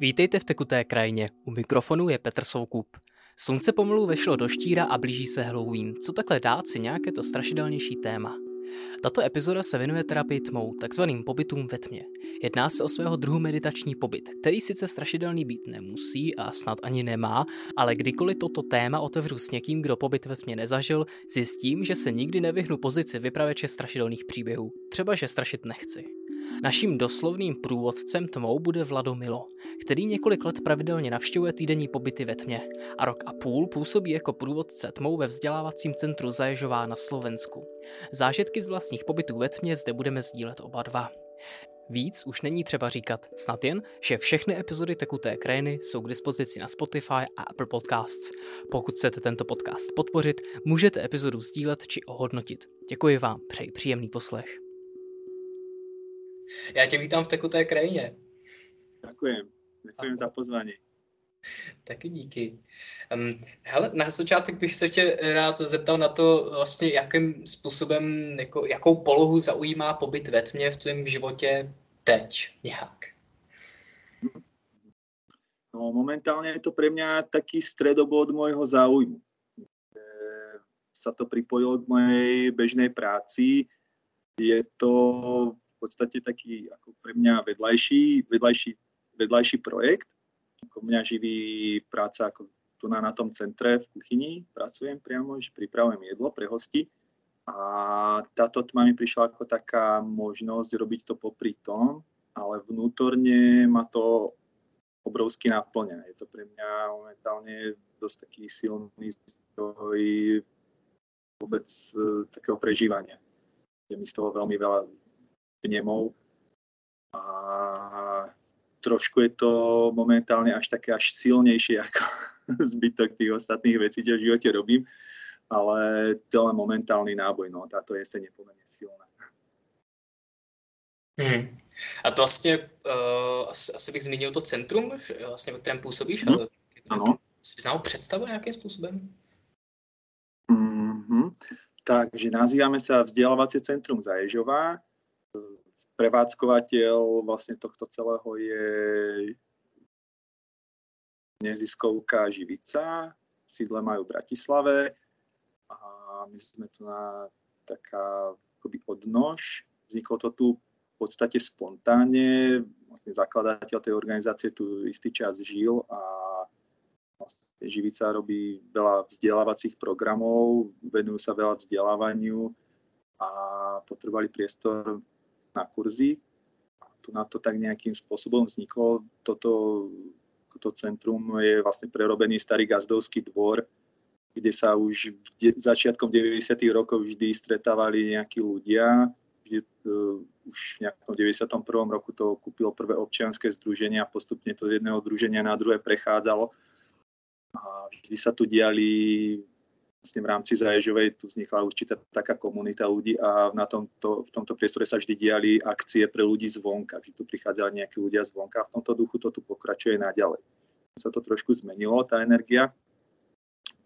Vítejte v tekuté krajině. U mikrofonu je Petr Soukup. Slunce pomalu vešlo do štíra a blíží se Halloween. Co takhle dát si nějaké to strašidelnější téma? Tato epizoda se věnuje terapii tmou, takzvaným pobytům ve tmě. Jedná se o svého druhu meditační pobyt, který sice strašidelný být nemusí a snad ani nemá, ale kdykoliv toto téma otevřu s někým, kdo pobyt ve tmě nezažil, zjistím, že se nikdy nevyhnu pozici vypravěče strašidelných příběhů. Třeba, že strašit nechci. Naším doslovným průvodcem tmou bude Vlado Milo, který několik let pravidelně navštěvuje týdenní pobyty ve tmě a rok a půl působí jako průvodce tmou ve vzdělávacím centru Zaježová na Slovensku. Zážitky z vlastních pobytů ve tmě zde budeme sdílet oba dva. Víc už není třeba říkat, snad jen, že všechny epizody Tekuté krajiny jsou k dispozici na Spotify a Apple Podcasts. Pokud chcete tento podcast podpořit, můžete epizodu sdílet či ohodnotit. Děkuji vám, přeji příjemný poslech. Já tě vítám v tekuté krajině. Děkujem. Děkujem za pozvání. Taky díky. Um, hele, na začátek bych se tě rád zeptal na to, vlastně jakým způsobem, jako, jakou polohu zaujímá pobyt ve tmě v tvém životě teď nějak. No, momentálně je to pre mňa taký stredobod môjho záujmu. E, sa to pripojilo k mojej bežnej práci. Je to podstate taký ako pre mňa vedľajší, vedľajší, vedľajší projekt. Ako mňa živí práca ako tu na, na tom centre v kuchyni, pracujem priamo, že pripravujem jedlo pre hosti. A táto tma mi prišla ako taká možnosť robiť to popri tom, ale vnútorne ma to obrovsky naplňa. Je to pre mňa momentálne dosť taký silný zdroj vôbec e, takého prežívania. Je mi z toho veľmi veľa vnemov. A trošku je to momentálne až také až silnejšie ako zbytok tých ostatných vecí, čo v živote robím, ale to len momentálny náboj, no táto jeseň je pomerne silná. Hmm. A to vlastně, uh, asi, asi bych zmínil to centrum, vlastně, ve kterém působíš, hmm. ale ano. si bys nám představil nějakým způsobem? Mm-hmm. Takže nazývame sa vzdelávacie centrum Zaježová prevádzkovateľ vlastne tohto celého je neziskovka Živica, sídle majú v Bratislave a my sme tu na taká akoby odnož. Vzniklo to tu v podstate spontánne. Vlastne zakladateľ tej organizácie tu istý čas žil a vlastne Živica robí veľa vzdelávacích programov, venujú sa veľa vzdelávaniu a potrebovali priestor na kurzy. Tu na to tak nejakým spôsobom vzniklo. Toto, toto centrum je vlastne prerobený starý gazdovský dvor, kde sa už de, začiatkom 90. rokov vždy stretávali nejakí ľudia. Vždy, uh, už v nejakom 91. roku to kúpilo prvé občianske združenie a postupne to z jedného združenia na druhé prechádzalo. A vždy sa tu diali vlastne v rámci Zaježovej tu vznikla určitá taká komunita ľudí a na tomto, v tomto priestore sa vždy diali akcie pre ľudí zvonka, že tu prichádzali nejakí ľudia zvonka a v tomto duchu to tu pokračuje naďalej. Sa to trošku zmenilo, tá energia.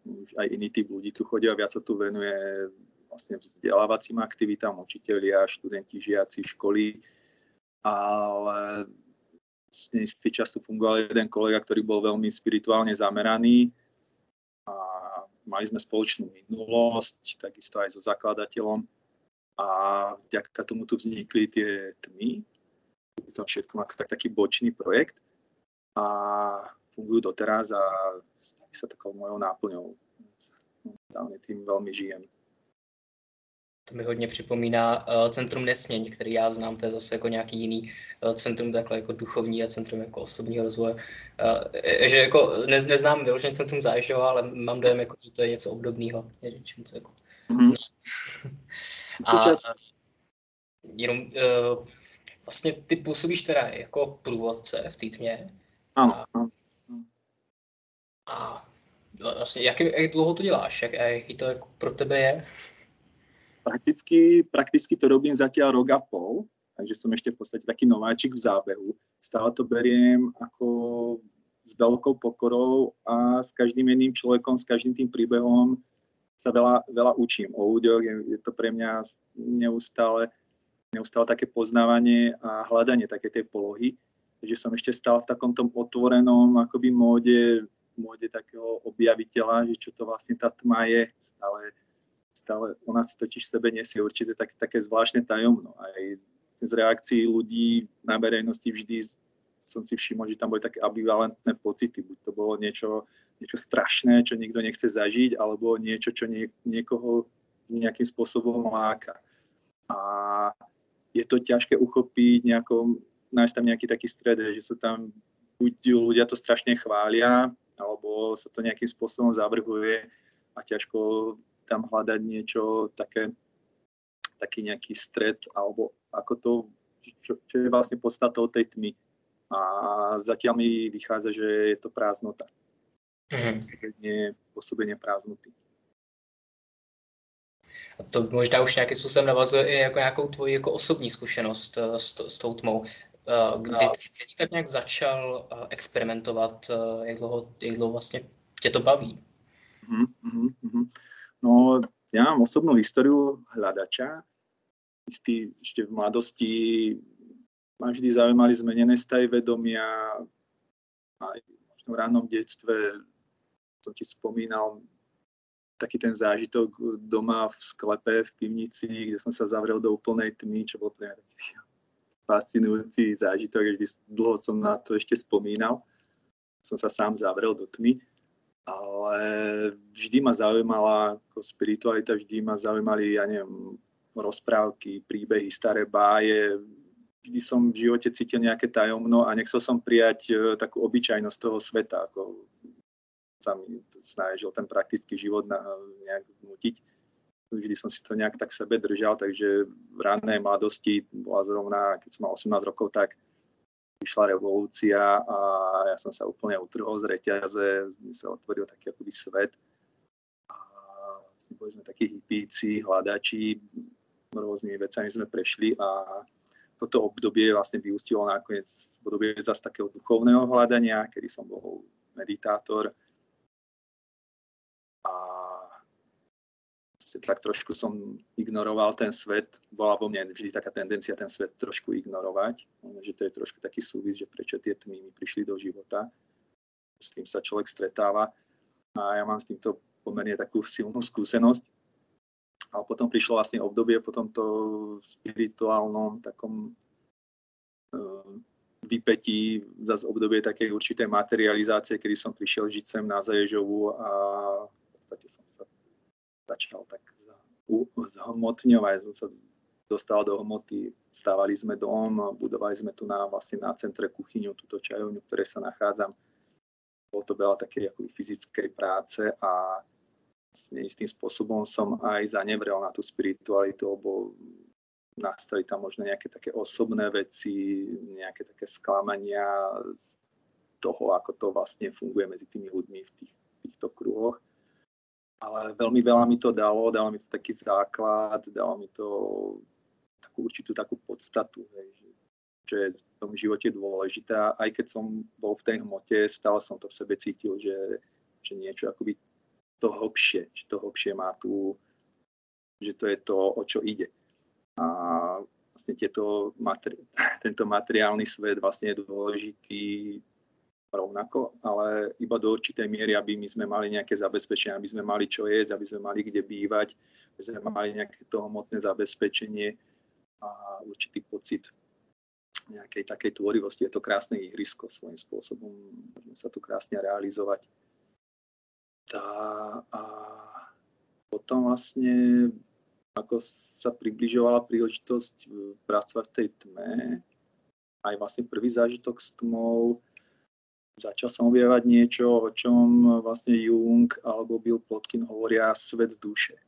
Už aj iný typ ľudí tu chodia, viac sa tu venuje vlastne vzdelávacím aktivitám, učitelia, študenti, žiaci, školy, ale istý čas tu fungoval jeden kolega, ktorý bol veľmi spirituálne zameraný mali sme spoločnú minulosť, takisto aj so zakladateľom a vďaka tomu tu vznikli tie tmy. To všetko ako tak, taký bočný projekt a fungujú doteraz a stali sa takou mojou náplňou. Momentálne tým veľmi žijem. To mi hodně připomíná uh, Centrum Nesměň, který já znám, to je zase jako nějaký jiný uh, centrum takhle jako duchovní a centrum jako osobního rozvoje. Uh, že jako ne, neznám vyloženě Centrum Záježova, ale mám dojem, jako, že to je něco obdobného. Něčím, co jako mm-hmm. a, a jenom uh, vlastně ty působíš teda jako průvodce v té tmě. Ano. A, a vlastně jak, jak dlouho to děláš? Jak, jaký to jako pro tebe je? Prakticky, prakticky to robím zatiaľ rok a pol, takže som ešte v podstate taký nováčik v zábehu. Stále to beriem ako s veľkou pokorou a s každým jedným človekom, s každým tým príbehom sa veľa, veľa učím o ľuďoch. Je, je to pre mňa neustále, neustále také poznávanie a hľadanie také tej polohy. Takže som ešte stál v takom tom otvorenom akoby móde, móde takého objaviteľa, že čo to vlastne tá tma je. Stále, stále ona si totiž v sebe nesie určite tak, také zvláštne tajomno. Aj z reakcií ľudí na verejnosti vždy som si všimol, že tam boli také ambivalentné pocity. Buď to bolo niečo, niečo strašné, čo nikto nechce zažiť, alebo niečo, čo nie, niekoho nejakým spôsobom láka. A je to ťažké uchopiť nejakom, nájsť tam nejaký taký stred, že sú tam buď ľudia to strašne chvália, alebo sa to nejakým spôsobom zavrhuje a ťažko tam hľadať niečo také, taký nejaký stred, alebo ako to, čo, čo je vlastne podstatou tej tmy. A zatiaľ mi vychádza, že je to prázdnota. Mm. Pôsobenie, pôsobenie prázdnoty. A to možná už nějakým způsobem navazuje i jako nějakou tvoji jako osobní zkušenost eh, s, s tou tmou. Eh, kdy jsi tak nějak začal eh, experimentovat, jak dlouho, jak dlouho vlastně tě to baví? Mm-hmm, mm-hmm. No, ja mám osobnú históriu hľadača. Istý, ešte v mladosti ma vždy zaujímali zmenené stavy vedomia. Aj v ránom detstve som ti spomínal taký ten zážitok doma v sklepe, v pivnici, kde som sa zavrel do úplnej tmy, čo bol pre mňa taký fascinujúci zážitok, vždy dlho som na to ešte spomínal. Som sa sám zavrel do tmy, ale vždy ma zaujímala ako spiritualita, vždy ma zaujímali, ja neviem, rozprávky, príbehy, staré báje. Vždy som v živote cítil nejaké tajomno a nechcel som prijať e, takú obyčajnosť toho sveta, ako sa mi snažil ten praktický život na, nejak vnútiť. Vždy som si to nejak tak sebe držal, takže v rannej mladosti bola zrovna, keď som mal 18 rokov, tak vyšla revolúcia a ja som sa úplne utrhol z reťaze, mi sa otvoril taký akoby svet. A vlastne boli sme takí hippíci, hľadači, rôznymi vecami sme prešli a toto obdobie vlastne vyústilo nakoniec obdobie zase takého duchovného hľadania, kedy som bol meditátor, proste tak trošku som ignoroval ten svet. Bola vo mne vždy taká tendencia ten svet trošku ignorovať. Že to je trošku taký súvis, že prečo tie tmy mi prišli do života. S tým sa človek stretáva. A ja mám s týmto pomerne takú silnú skúsenosť. A potom prišlo vlastne obdobie po tomto spirituálnom takom uh, vypetí, zase obdobie takej určitej materializácie, kedy som prišiel žiť sem na Zaježovu a v podstate som sa začal tak zhmotňovať, som sa dostal do hmoty, stávali sme dom, budovali sme tu na, vlastne na centre kuchyňu, túto čajovňu, v ktorej sa nachádzam. Bolo to veľa takej akoby, fyzickej práce a vlastne istým spôsobom som aj zanevrel na tú spiritualitu, lebo nastali tam možno nejaké také osobné veci, nejaké také sklamania z toho, ako to vlastne funguje medzi tými ľuďmi v tých, týchto kruhoch ale veľmi veľa mi to dalo, dalo mi to taký základ, dalo mi to takú určitú takú podstatu, hej, že, čo je v tom živote dôležité. Aj keď som bol v tej hmote, stále som to v sebe cítil, že, že niečo akoby to hlbšie, že to hlbšie má tu, že to je to, o čo ide. A vlastne tieto materi- tento materiálny svet vlastne je dôležitý rovnako, ale iba do určitej miery, aby my sme mali nejaké zabezpečenie, aby sme mali čo jesť, aby sme mali kde bývať, aby sme mali nejaké to hmotné zabezpečenie a určitý pocit nejakej takej tvorivosti. Je to krásne ihrisko svojím spôsobom, môžeme sa tu krásne realizovať. Tá, a potom vlastne, ako sa približovala príležitosť e, pracovať v tej tme, aj vlastne prvý zážitok s tmou, začal som objavať niečo, o čom vlastne Jung alebo Bill Plotkin hovoria svet duše.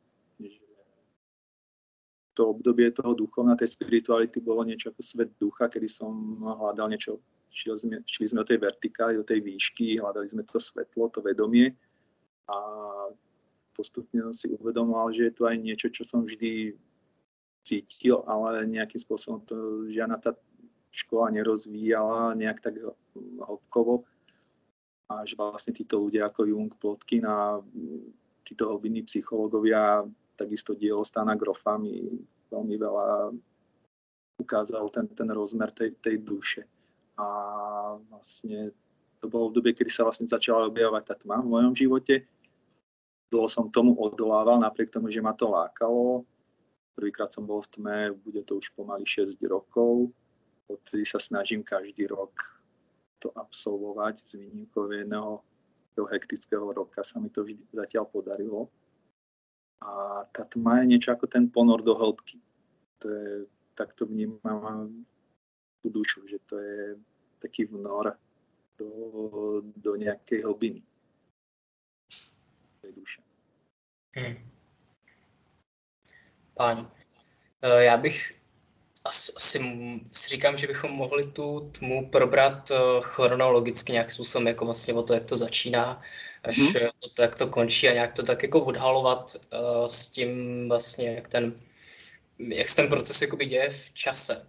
To obdobie toho duchovna, tej spirituality bolo niečo ako svet ducha, kedy som hľadal niečo, šli sme, šli do tej vertikály, do tej výšky, hľadali sme to svetlo, to vedomie a postupne som si uvedomoval, že je tu aj niečo, čo som vždy cítil, ale nejakým spôsobom to žiadna tá škola nerozvíjala nejak tak hĺbkovo a že vlastne títo ľudia ako Jung, Plotkin a títo hlbinní psychológovia, takisto dielo Stana Grofa mi veľmi veľa ukázal ten, ten rozmer tej, tej duše. a vlastne to bolo v dobe, kedy sa vlastne začala objavovať tá tma v mojom živote. Dlho som tomu odolával, napriek tomu, že ma to lákalo. Prvýkrát som bol v tme, bude to už pomaly 6 rokov. Odtedy sa snažím každý rok to absolvovať z výnimkou jedného hektického roka sa mi to vždy zatiaľ podarilo. A tá tma je niečo ako ten ponor do hĺbky. To je, tak to vnímam tú dušu, že to je taký vnor do, do nejakej hlbiny tej duše. Hmm. Páni, eh, já bych asi, asi si říkám, že bychom mohli tu tmu probrat eh, chronologicky nějak způsobem, jako vlastně o to, jak to začíná, až hmm. o to, jak to končí a nějak to tak jako odhalovat uh, s tím vlastně, jak ten, jak se ten proces jakoby děje v čase.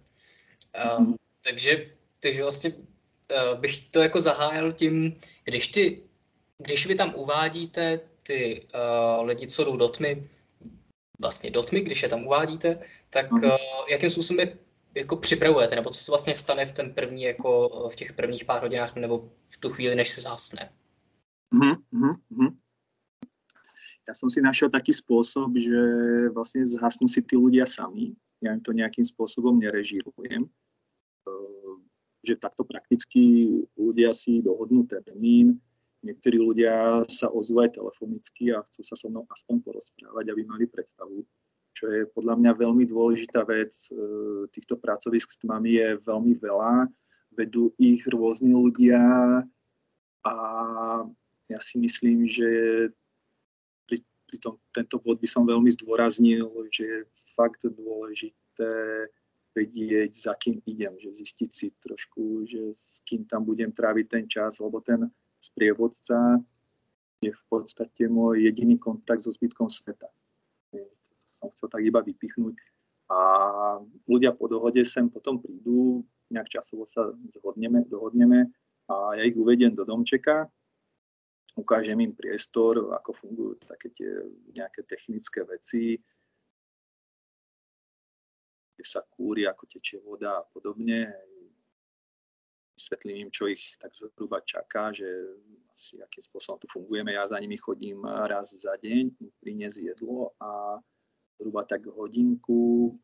Um, hmm. takže, takže vlastně uh, bych to jako zahájil tím, když ty, když vy tam uvádíte ty uh, lidi, co jdou do tmy, vlastně do tmy, když je tam uvádíte, tak uh, jakým způsobem je jako připravujete, nebo co se vlastně stane v ten první, jako v těch prvních pár hodinách, nebo v tu chvíli, než se zásne? Uh-huh, uh-huh. Ja som si našiel taký spôsob, že vlastne zhasnú si tí ľudia sami. Ja im to nejakým spôsobom nerežírujem. Že takto prakticky ľudia si dohodnú termín, niektorí ľudia sa ozvú aj telefonicky a chcú sa so mnou aspoň porozprávať, aby mali predstavu, čo je podľa mňa veľmi dôležitá vec. E, týchto pracovisk s tmami je veľmi veľa, vedú ich rôzni ľudia a ja si myslím, že pri, pri tom, tento bod by som veľmi zdôraznil, že je fakt dôležité vedieť, za kým idem, že zistiť si trošku, že s kým tam budem tráviť ten čas, lebo ten sprievodca je v podstate môj jediný kontakt so zbytkom sveta. Som chcel tak iba vypichnúť. A ľudia po dohode sem potom prídu, nejak časovo sa zhodneme, dohodneme a ja ich uvediem do domčeka, ukážem im priestor, ako fungujú také tie nejaké technické veci, kde sa kúri, ako tečie voda a podobne vysvetlím im, čo ich tak zhruba čaká, že asi akým spôsobom tu fungujeme. Ja za nimi chodím raz za deň, im priniesť jedlo a zhruba tak hodinku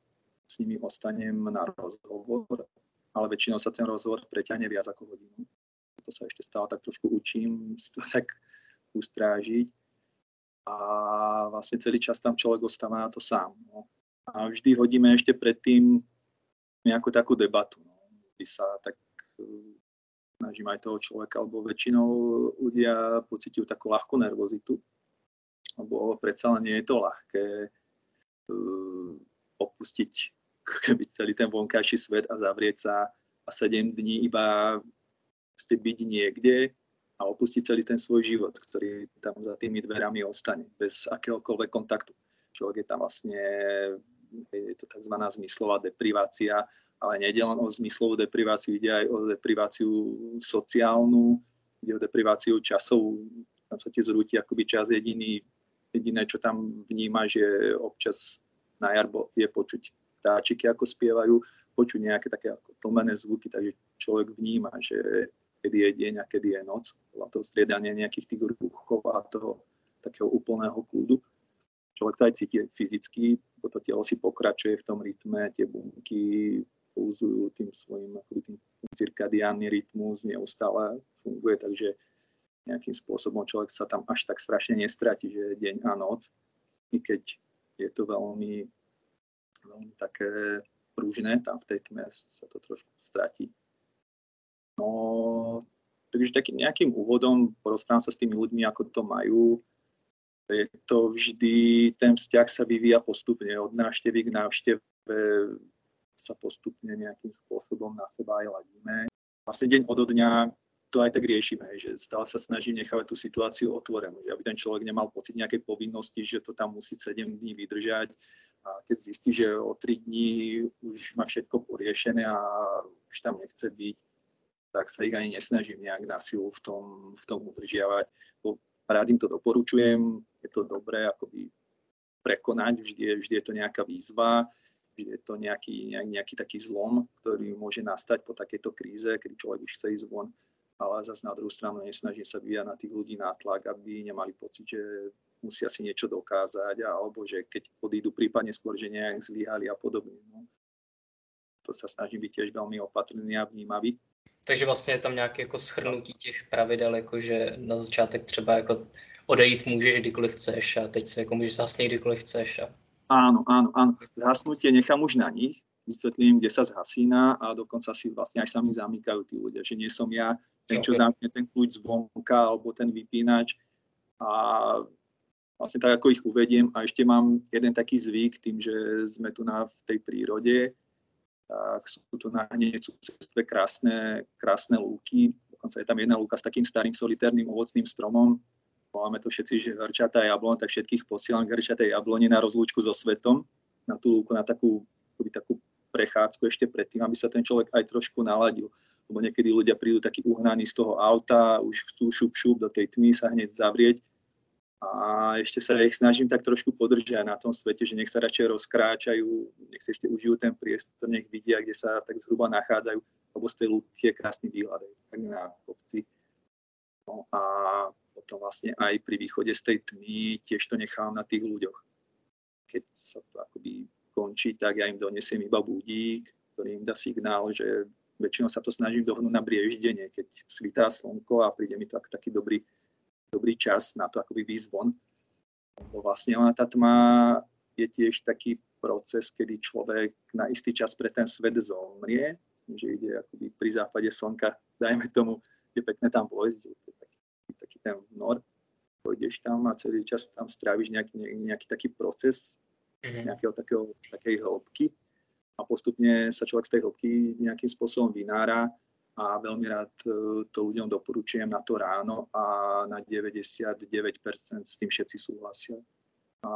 s nimi ostanem na rozhovor, ale väčšinou sa ten rozhovor preťahne viac ako hodinu. To sa ešte stále tak trošku učím si to tak ustrážiť. A vlastne celý čas tam človek ostáva na to sám. No. A vždy hodíme ešte predtým nejakú takú debatu. No. By sa tak snažím aj toho človeka, alebo väčšinou ľudia pociťujú takú ľahkú nervozitu, lebo predsa len nie je to ľahké opustiť keby celý ten vonkajší svet a zavrieť sa a 7 dní iba ste byť niekde a opustiť celý ten svoj život, ktorý tam za tými dverami ostane, bez akéhokoľvek kontaktu. Človek je tam vlastne, je to tzv. zmyslová deprivácia, ale nejde len o zmyslovú depriváciu, ide aj o depriváciu sociálnu, ide o depriváciu časov, tam sa ti zrúti akoby čas jediný, jediné, čo tam vníma, že občas na jar je počuť vtáčiky, ako spievajú, počuť nejaké také ako tlmené zvuky, takže človek vníma, že kedy je deň a kedy je noc, podľa toho striedania nejakých tých ruchov a toho takého úplného kľudu. Človek to aj cíti fyzicky, to telo si pokračuje v tom rytme, tie bunky pouzujú tým svojim tým cirkadiánny rytmus, neustále funguje, takže nejakým spôsobom človek sa tam až tak strašne nestratí, že je deň a noc, i keď je to veľmi, veľmi také prúžne, tam v tej tme sa to trošku stratí. No, takže takým nejakým úvodom porozprávam sa s tými ľuďmi, ako to majú. Je to vždy, ten vzťah sa vyvíja postupne od návštevy k návšteve sa postupne nejakým spôsobom na seba aj ladíme. Vlastne deň od dňa to aj tak riešime, že stále sa snažím nechávať tú situáciu otvorenú, aby ten človek nemal pocit nejakej povinnosti, že to tam musí 7 dní vydržať a keď zistí, že o 3 dní už má všetko poriešené a už tam nechce byť, tak sa ich ani nesnažím nejak na silu v tom, v tom udržiavať. Rád im to doporučujem, je to dobré akoby prekonať, vždy je, vždy je to nejaká výzva, že je to nejaký, nejaký taký zlom, ktorý môže nastať po takejto kríze, kedy človek už chce ísť von, ale zase na druhú stranu nesnaží sa vyvíjať na tých ľudí nátlak, aby nemali pocit, že musia si niečo dokázať, alebo že keď odídu prípadne skôr, že nejak zlyhali a podobne. No. To sa snažím byť tiež veľmi opatrný a vnímavý. Takže vlastně je tam nějaké jako schrnutí těch pravidel, jako že na začátek třeba jako odejít můžeš kdykoliv chceš a teď se jako můžeš zasnít kdykoliv chceš. A... Áno, áno, áno. Zhasnutie nechám už na nich, vysvetlím, kde sa zhasína a dokonca si vlastne aj sami zamykajú tí ľudia, že nie som ja ten, čo zamkne ten kľúč zvonka alebo ten vypínač a vlastne tak, ako ich uvediem. A ešte mám jeden taký zvyk, tým, že sme tu na, v tej prírode, tak sú tu na hneď susedstve krásne, krásne lúky. Dokonca je tam jedna lúka s takým starým solitérnym ovocným stromom. Voláme to všetci, že hrčatá jablon, tak všetkých posielam k hrčatej jabloni na rozlúčku so svetom, na tú lúku, na takú, takú prechádzku ešte predtým, aby sa ten človek aj trošku naladil. Lebo niekedy ľudia prídu takí uhnaní z toho auta, už chcú šup, šup do tej tmy sa hneď zavrieť a ešte sa ich snažím tak trošku podržať na tom svete, že nech sa radšej rozkráčajú, nech si ešte užijú ten priestor, nech vidia, kde sa tak zhruba nachádzajú, lebo z tej lúky je krásny výhľad tak na kopci. No a potom vlastne aj pri východe z tej tmy tiež to nechám na tých ľuďoch. Keď sa to akoby končí, tak ja im donesiem iba budík, ktorý im dá signál, že väčšinou sa to snažím dohnúť na brieždenie, keď svítá slnko a príde mi to ako taký dobrý dobrý čas na to akoby výjsť von. Lebo vlastne ona tá tma je tiež taký proces, kedy človek na istý čas pre ten svet zomrie, že ide akoby pri západe slnka, dajme tomu, je pekné tam vojsť, je taký, taký ten nor, pôjdeš tam a celý čas tam stráviš nejaký, nejaký taký proces, mm-hmm. nejakého takého, takej hĺbky a postupne sa človek z tej hĺbky nejakým spôsobom vynára a veľmi rád e, to ľuďom doporučujem na to ráno a na 99% s tým všetci súhlasia. A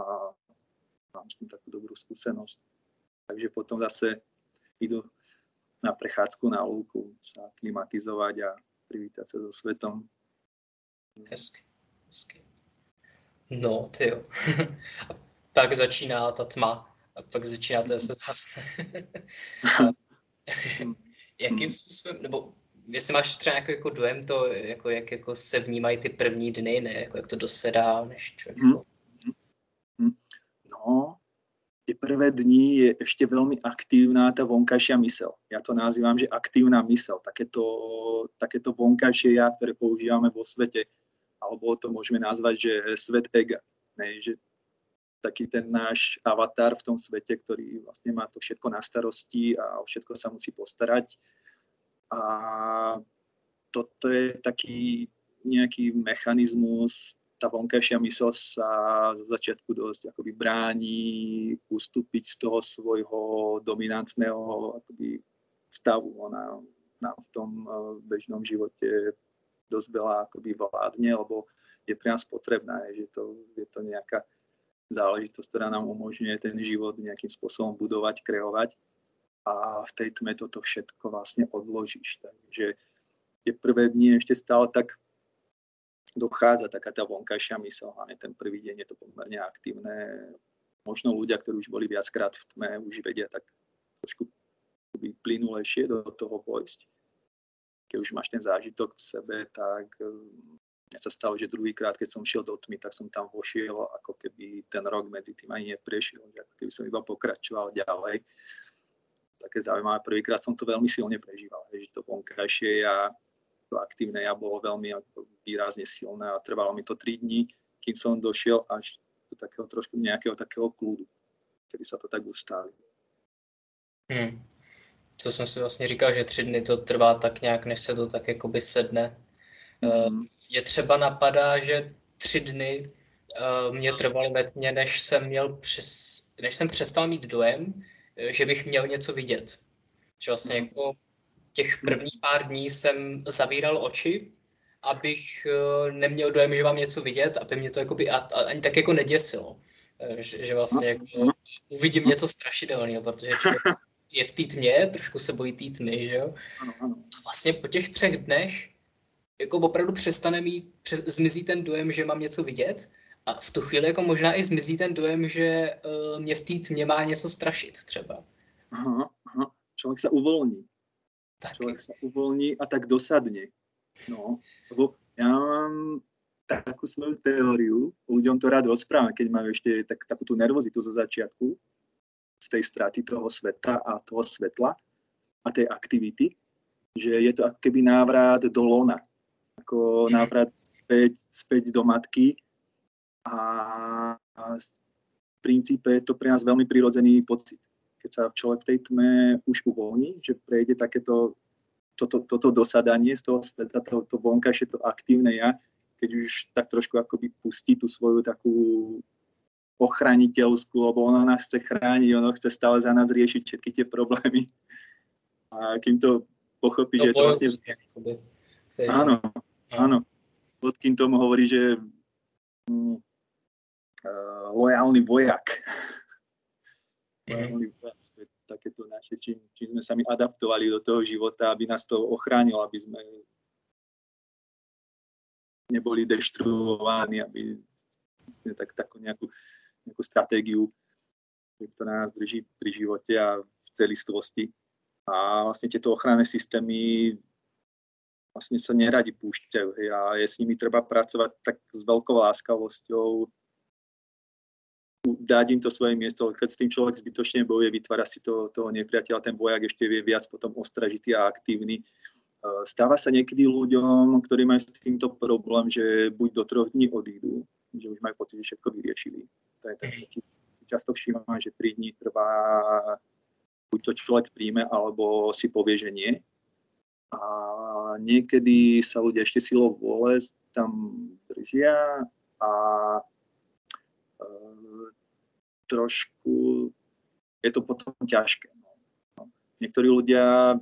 mám s tým takú dobrú skúsenosť. Takže potom zase idú na prechádzku na lúku sa klimatizovať a privítať sa so svetom. Hezky, hezky. No, ty tak začíná ta tma. A pak začíná svět zase. jakým způsobem, nebo jestli máš třeba jako, jako dojem to, jako, jak jako se vnímají ty první dny, ne, jako jak to dosedá, než člověk... Hmm. No, tie prvé dni je ešte veľmi aktívna tá vonkajšia mysel. Ja to nazývam, že aktívna mysel, takéto, takéto vonkajšie ja, ktoré používame vo svete, alebo to môžeme nazvať, že svet ega. Ne, že taký ten náš avatar v tom svete, ktorý vlastne má to všetko na starosti a o všetko sa musí postarať. A toto je taký nejaký mechanizmus, tá vonkajšia mysl sa zo začiatku dosť akoby bráni ustúpiť z toho svojho dominantného akoby stavu. Ona nám v tom eh, bežnom živote dosť veľa akoby vládne, lebo je pre nás potrebná, že to, je to nejaká záležitosť, ktorá nám umožňuje ten život nejakým spôsobom budovať, kreovať a v tej tme toto všetko vlastne odložíš. Takže tie prvé dni ešte stále tak dochádza taká tá vonkajšia mysl, hlavne ten prvý deň je to pomerne aktívne. Možno ľudia, ktorí už boli viackrát v tme, už vedia tak trošku plynulejšie do toho vojsť. Keď už máš ten zážitok v sebe, tak mne sa stalo, že druhýkrát, keď som šiel do tmy, tak som tam vošiel, ako keby ten rok medzi tým ani neprešiel, ako keby som iba pokračoval ďalej. Také zaujímavé, prvýkrát som to veľmi silne prežíval, že to vonkajšie ja, to aktívne ja bolo veľmi výrazne silné a trvalo mi to 3 dní, kým som došiel až do takého trošku nejakého takého kľudu, kedy sa to tak ustáli. Hmm. Co jsem si vlastně říkal, že tři dny to trvá tak nějak, než se to tak jakoby sedne. Mm mě třeba napadá, že tři dny uh, mě trvaly metně, než jsem měl přes, než jsem přestal mít dojem, že bych měl něco vidět. Že vlastně mhm. jako těch prvních pár dní jsem zavíral oči, abych uh, neměl dojem, že mám něco vidět, aby mě to jakoby ani tak jako neděsilo. Uh, že, že vlastně jako uvidím něco strašidelného, protože člověk je v té tmě, trošku se bojí té tmy, že jo. A vlastně po těch třech dnech jako opravdu přestane mít, přes, zmizí ten dojem, že mám něco vidět A v tu chvíli jako možná i zmizí ten dojem, že uh, mě v té tmě má něco strašit třeba. Aha, aha. Člověk se uvolní. Tak. Člověk se uvolní a tak dosadne. No, lebo ja mám takú svoju teóriu, ľuďom to rád rozprávam, keď majú ešte tak, takú tú nervozitu zo začiatku, z tej straty toho sveta a toho svetla a tej aktivity, že je to ako keby návrat do lona, ako mhm. návrat späť, späť do matky a, v princípe je to pre nás veľmi prirodzený pocit. Keď sa človek v tej tme už uvoľní, že prejde takéto toto, toto dosadanie z toho sveta, to, to vonkajšie, to aktívne ja, keď už tak trošku akoby pustí tú svoju takú ochraniteľskú, lebo ono nás chce chrániť, ono chce stále za nás riešiť všetky tie problémy. A kým to pochopí, no, že to vlastne... Áno, áno. Kým tomu hovorí, že uh, lojálny vojak. Lojálny vojak takéto naše, čím, čím sme sa my adaptovali do toho života, aby nás to ochránilo, aby sme neboli deštruovaní, aby vlastne tak, takú nejakú, nejakú stratégiu, ktorá nás drží pri živote a v celistvosti. A vlastne tieto ochranné systémy vlastne sa neradi púšťajú. Hej, a je s nimi treba pracovať tak s veľkou láskavosťou, dať im to svoje miesto, keď s tým človek zbytočne bojuje, vytvára si to, toho nepriateľa, ten vojak ešte vie viac potom ostražitý a aktívny. E, stáva sa niekedy ľuďom, ktorí majú s týmto problém, že buď do troch dní odídu, že už majú pocit, že všetko vyriešili. To je tak, si často všímam, že 3 dní trvá, buď to človek príjme, alebo si povie, že nie. A niekedy sa ľudia ešte silou vôle tam držia a trošku je to potom ťažké. No. Niektorí ľudia,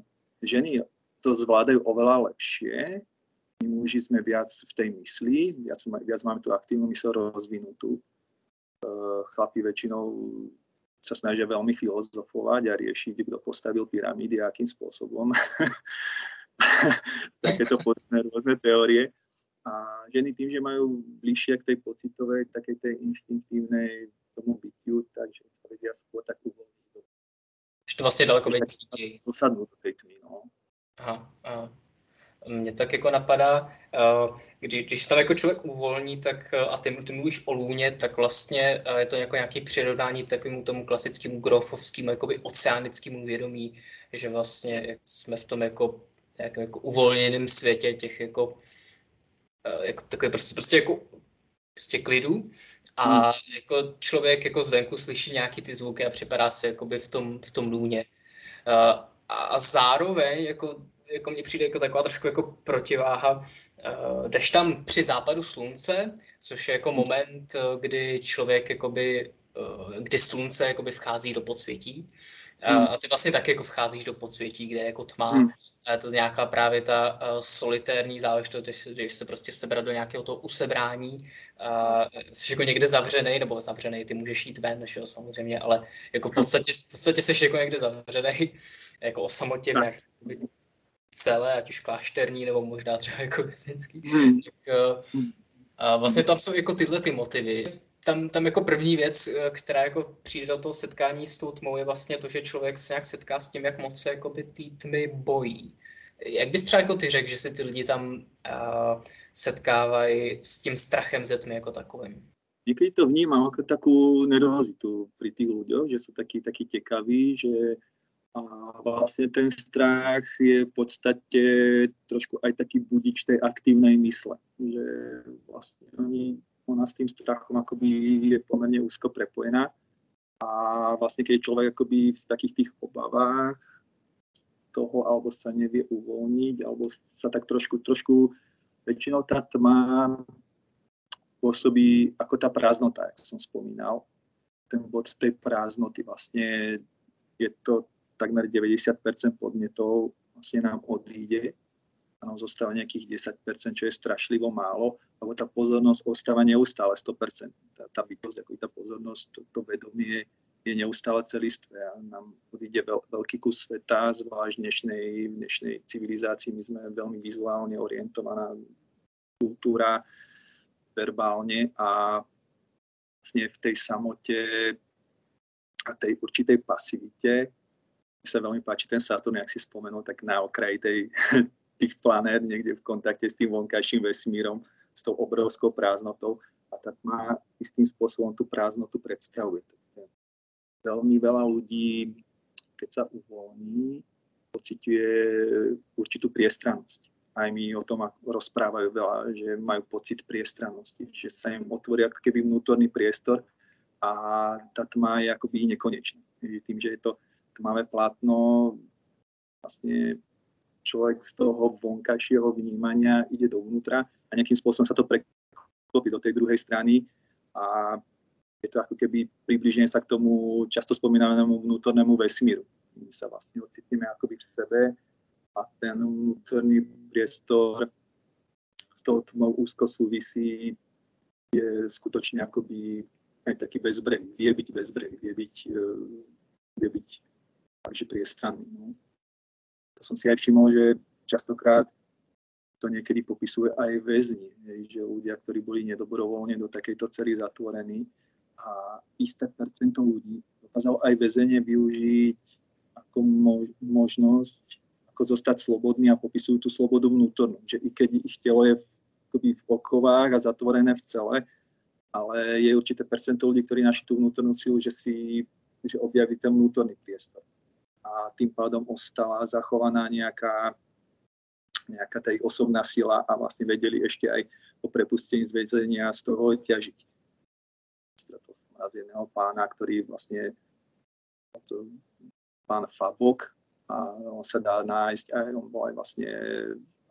ženy to zvládajú oveľa lepšie, my muži sme viac v tej mysli, viac, viac máme tú aktívnu mysl rozvinutú. E, chlapi väčšinou sa snažia veľmi filozofovať a riešiť, kto postavil pyramídy a akým spôsobom. Takéto podobné rôzne teórie. A ženy tým, že majú bližšie k tej pocitovej, takej tej inštinktívnej tomu bytiu, takže sa vedia skôr tak uvoľniť. Že to vlastně daleko víc cítí. Dosadnú do tej tmy, no. Aha, aha. Mně tak jako napadá, eh, když, když se tam jako člověk uvolní, tak eh, a ty, ty mluvíš o lůně, tak vlastně eh, je to jako nějaké přirovnání takovému tomu klasickému grofovskému, jakoby oceánickému vědomí, že vlastně jsme v tom jako, jako, jako uvolněném světě těch jako, jako takové prostě, prostě jako prostě klidu a hmm. jako člověk jako zvenku slyší nějaký ty zvuky a připadá se jakoby v tom, v tom lůně. Uh, a zároveň jako, jako mně přijde jako taková trošku jako protiváha, uh, jdeš tam při západu slunce, což je jako hmm. moment, kdy člověk jakoby, uh, kdy slunce jakoby vchází do podsvětí Hmm. A ty vlastně taky jako vcházíš do podsvětí, kde je jako tma. Hmm. A je to nějaká právě ta uh, solitérní záležitost, když, když se prostě sebrat do nějakého toho usebrání. Uh, jsi jako někde zavřený, nebo zavřený, ty můžeš jít ven, že jo, samozřejmě, ale jako v podstatě, v podstatě jsi jako někde zavřený, jako o samotě, jak celé, ať už klášterní, nebo možná třeba jako vězinský. Hmm. Tak, uh, a vlastně tam jsou jako tyhle ty motivy tam, tam jako první věc, eh, která jako přijde do toho setkání s tou tmou, je vlastně to, že člověk se nějak setká s tím, jak moc se jako by té tmy bojí. Jak bys třeba jako ty řekl, že si ty lidi tam uh, setkávají s tím strachem ze tmy jako takovým? Niekedy to vnímam ako takú nervozitu pri tých ľuďoch, že sú takí, takí tekaví, že a vlastne ten strach je v podstate trošku aj taký budič tej aktívnej mysle. Že vlastne oni ona s tým strachom akoby je pomerne úzko prepojená. A vlastne keď človek akoby v takých tých obavách toho, alebo sa nevie uvoľniť, alebo sa tak trošku, trošku väčšinou tá tma pôsobí ako tá prázdnota, ako som spomínal. Ten bod tej prázdnoty vlastne je to takmer 90% podnetov vlastne nám odíde a nám zostáva nejakých 10%, čo je strašlivo málo, lebo tá pozornosť ostáva neustále 100%. Tá, tá bytosť, ako tá pozornosť, to, to vedomie je neustále celistvé a nám odíde veľ, veľký kus sveta, zvlášť v dnešnej, v dnešnej civilizácii. My sme veľmi vizuálne orientovaná kultúra, verbálne a vlastne v tej samote a tej určitej pasivite. Sa veľmi páči ten Saturn, jak si spomenul, tak na okraji tej, tých planét, niekde v kontakte s tým vonkajším vesmírom, s tou obrovskou prázdnotou a tak má istým spôsobom tú prázdnotu predstavuje. Veľmi veľa ľudí, keď sa uvoľní, pociťuje určitú priestrannosť aj mi o tom rozprávajú veľa, že majú pocit priestrannosti, že sa im otvorí ako keby vnútorný priestor a tá tma je akoby nekonečná. Tým, že je to tmavé plátno, vlastne človek z toho vonkajšieho vnímania ide dovnútra a nejakým spôsobom sa to preklopí do tej druhej strany a je to ako keby približne sa k tomu často spomínanému vnútornému vesmíru. My sa vlastne ocitneme akoby v sebe a ten vnútorný priestor s tou tmou úzko súvisí, je skutočne akoby aj taký bezbrehý, vie byť bezbrehý, vie byť, e, vie byť takže priestranný. No. To som si aj všimol, že častokrát to niekedy popisuje aj väzni, že ľudia, ktorí boli nedobrovoľne do takejto cely zatvorení a isté percento ľudí dokázalo aj väzenie využiť ako možnosť ako zostať slobodný a popisujú tú slobodu vnútornú. Že i keď ich telo je v, v okovách a zatvorené v cele, ale je určité percento ľudí, ktorí naši tú vnútornú silu, že si že objaví ten vnútorný priestor. A tým pádom ostala zachovaná nejaká, nejaká tá ich osobná sila a vlastne vedeli ešte aj po prepustení z väzenia z toho ťažiť. Stretol som raz jedného pána, ktorý vlastne pán Fabok, a on sa dá nájsť, aj on bol aj vlastne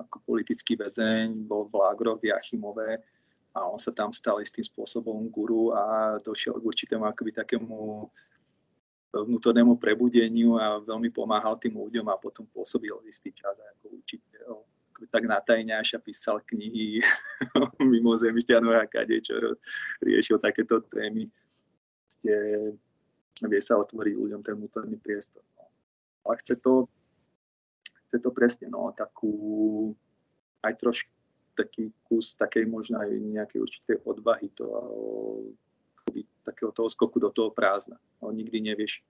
ako politický väzeň, bol v lágroch v Jachimové a on sa tam stal istým spôsobom guru a došiel k určitému akoby takému vnútornému prebudeniu a veľmi pomáhal tým ľuďom a potom pôsobil istý čas ako učiteľ. Tak natajňaš a písal knihy mimo zemšťanov a kade, čo riešil takéto témy. vie sa otvoriť ľuďom ten vnútorný priestor ale chce to, chce to presne, no, takú, aj trošku taký kus takej možno aj nejakej určitej odvahy, to, takého toho skoku do toho prázdna. No, nikdy nevieš.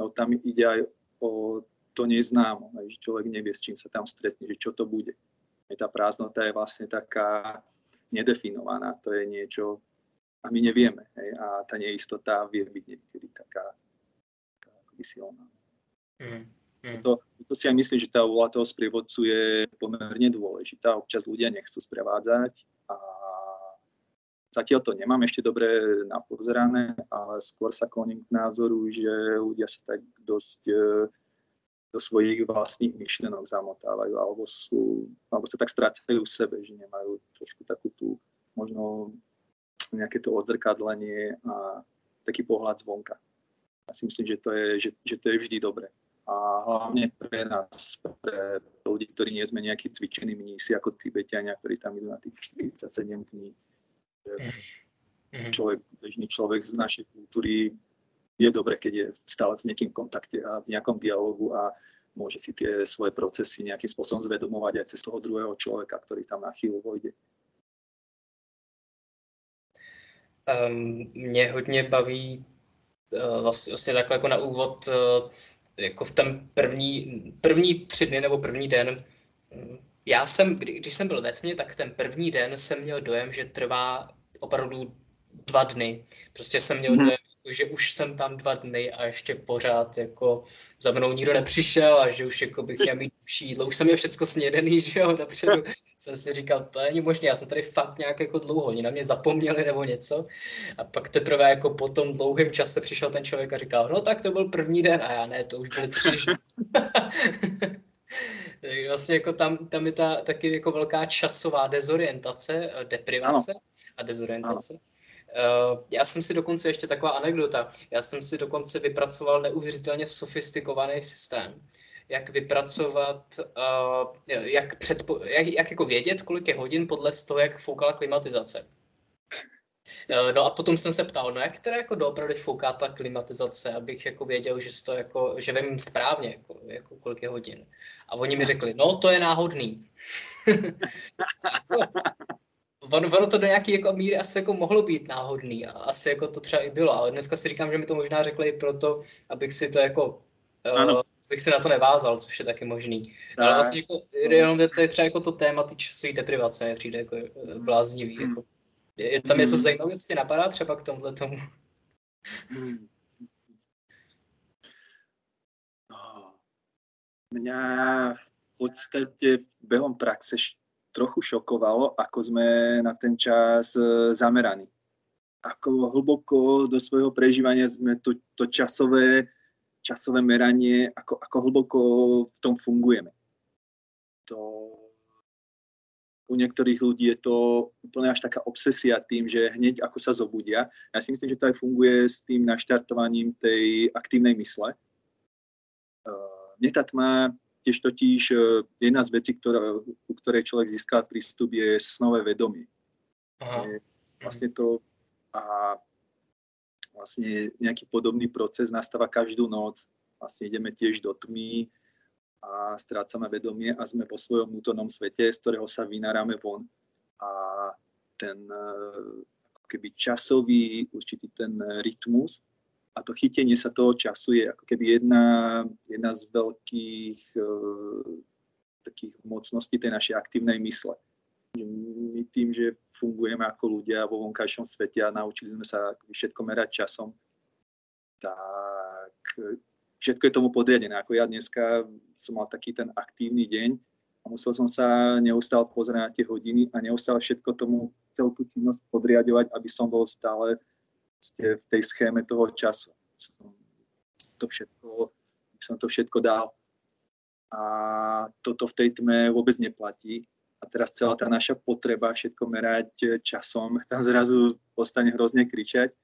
No, tam ide aj o to neznámo, že človek nevie, s čím sa tam stretne, že čo to bude. Tá prázdnota je vlastne taká nedefinovaná, to je niečo, a my nevieme. Hej, a tá neistota vie byť niekedy taká, taká akoby silná. Mm. Mm. To, to si aj myslím, že tá úloha toho sprievodcu je pomerne dôležitá. Občas ľudia nechcú sprevádzať a zatiaľ to nemám ešte dobre napozerané, ale skôr sa kloním k názoru, že ľudia sa tak dosť e, do svojich vlastných myšlenok zamotávajú alebo, sú, alebo sa tak strácajú v sebe, že nemajú trošku takú tú možno nejaké to odzrkadlenie a taký pohľad zvonka. Ja si myslím, že to je, že, že to je vždy dobré a hlavne pre nás, pre ľudí, ktorí nie sme nejakí cvičení mnísi ako Tibetiania, ktorí tam idú na tých 47 dní. Mhm. Človek, bežný človek z našej kultúry je dobre, keď je stále s niekým v kontakte a v nejakom dialogu a môže si tie svoje procesy nejakým spôsobom zvedomovať aj cez toho druhého človeka, ktorý tam na chvíľu vojde. Um, mě hodně baví uh, vlastně, vlastně takhle jako na úvod uh, jako v ten první, první tři dny nebo první den, já jsem, kdy, když jsem byl ve tmě, tak ten první den jsem měl dojem, že trvá opravdu dva dny. Prostě jsem měl hmm. dojem, že už jsem tam dva dny a ještě pořád jako za mnou nikdo nepřišel a že už jako bych měl mít lepší jídlo. Už jsem měl všechno snědený, že jo, napředu. jsem si říkal, to není možné, já jsem tady fakt nějak jako dlouho, oni na mě zapomněli nebo něco. A pak teprve jako po tom dlouhém čase přišel ten člověk a říkal, no tak to byl první den a já ne, to už byly tři. vlastně jako tam, tam je ta taky jako velká časová dezorientace, deprivace ano. A dezorientace. Ano Uh, já jsem si dokonce, ještě taková anekdota, já jsem si dokonce vypracoval neuvěřitelně sofistikovaný systém, jak vypracovat, uh, jak, předpo, jak, jak jako vědět, kolik je hodin podle toho, jak foukala klimatizace. Uh, no a potom jsem se ptal, no jak teda jako doopravdy fouká ta klimatizace, abych jako věděl, že, to jako, že vím správně, jako, jako kolik je hodin. A oni mi řekli, no to je náhodný. ono, ono to do nějaké jako míry asi jako mohlo být náhodný a asi jako to třeba i bylo, ale dneska si říkám, že mi to možná řekli proto, abych si to jako ano. Uh, bych se na to nevázal, což je taky možný. Tak. Ale vlastně jako, jenom to je třeba jako to téma ty časové deprivace, je přijde jako eh, bláznivý. Hmm. Jako. Je, je tam něco hmm. zajímavého, co tě napadá třeba k tomhle tomu? Hmm. No. Mňa v podstate behom praxe trochu šokovalo, ako sme na ten čas eh, zameraní. Ako hlboko do svojho prežívania sme to, to časové časové meranie, ako, ako hlboko v tom fungujeme. To, u niektorých ľudí je to úplne až taká obsesia tým, že hneď ako sa zobudia. Ja si myslím, že to aj funguje s tým naštartovaním tej aktívnej mysle. Mne tá tma tiež totiž e, jedna z vecí, ktorá, u ktorej človek získa prístup, je snové vedomie. Aha. Vlastne to a vlastne nejaký podobný proces nastáva každú noc. Vlastne ideme tiež do tmy a strácame vedomie a sme po svojom vnútornom svete, z ktorého sa vynáráme von. A ten ako keby časový, určitý ten rytmus a to chytenie sa toho času je ako keby jedna, jedna z veľkých uh, takých mocností tej našej aktívnej mysle my tým, že fungujeme ako ľudia vo vonkajšom svete a naučili sme sa všetko merať časom, tak všetko je tomu podriadené. Ako ja dneska som mal taký ten aktívny deň a musel som sa neustále pozrieť na tie hodiny a neustále všetko tomu celú tú činnosť podriadovať, aby som bol stále v tej schéme toho času. Som to všetko, som to všetko dal. A toto v tej tme vôbec neplatí a teraz celá tá naša potreba všetko merať časom, tam zrazu ostane hrozne kričať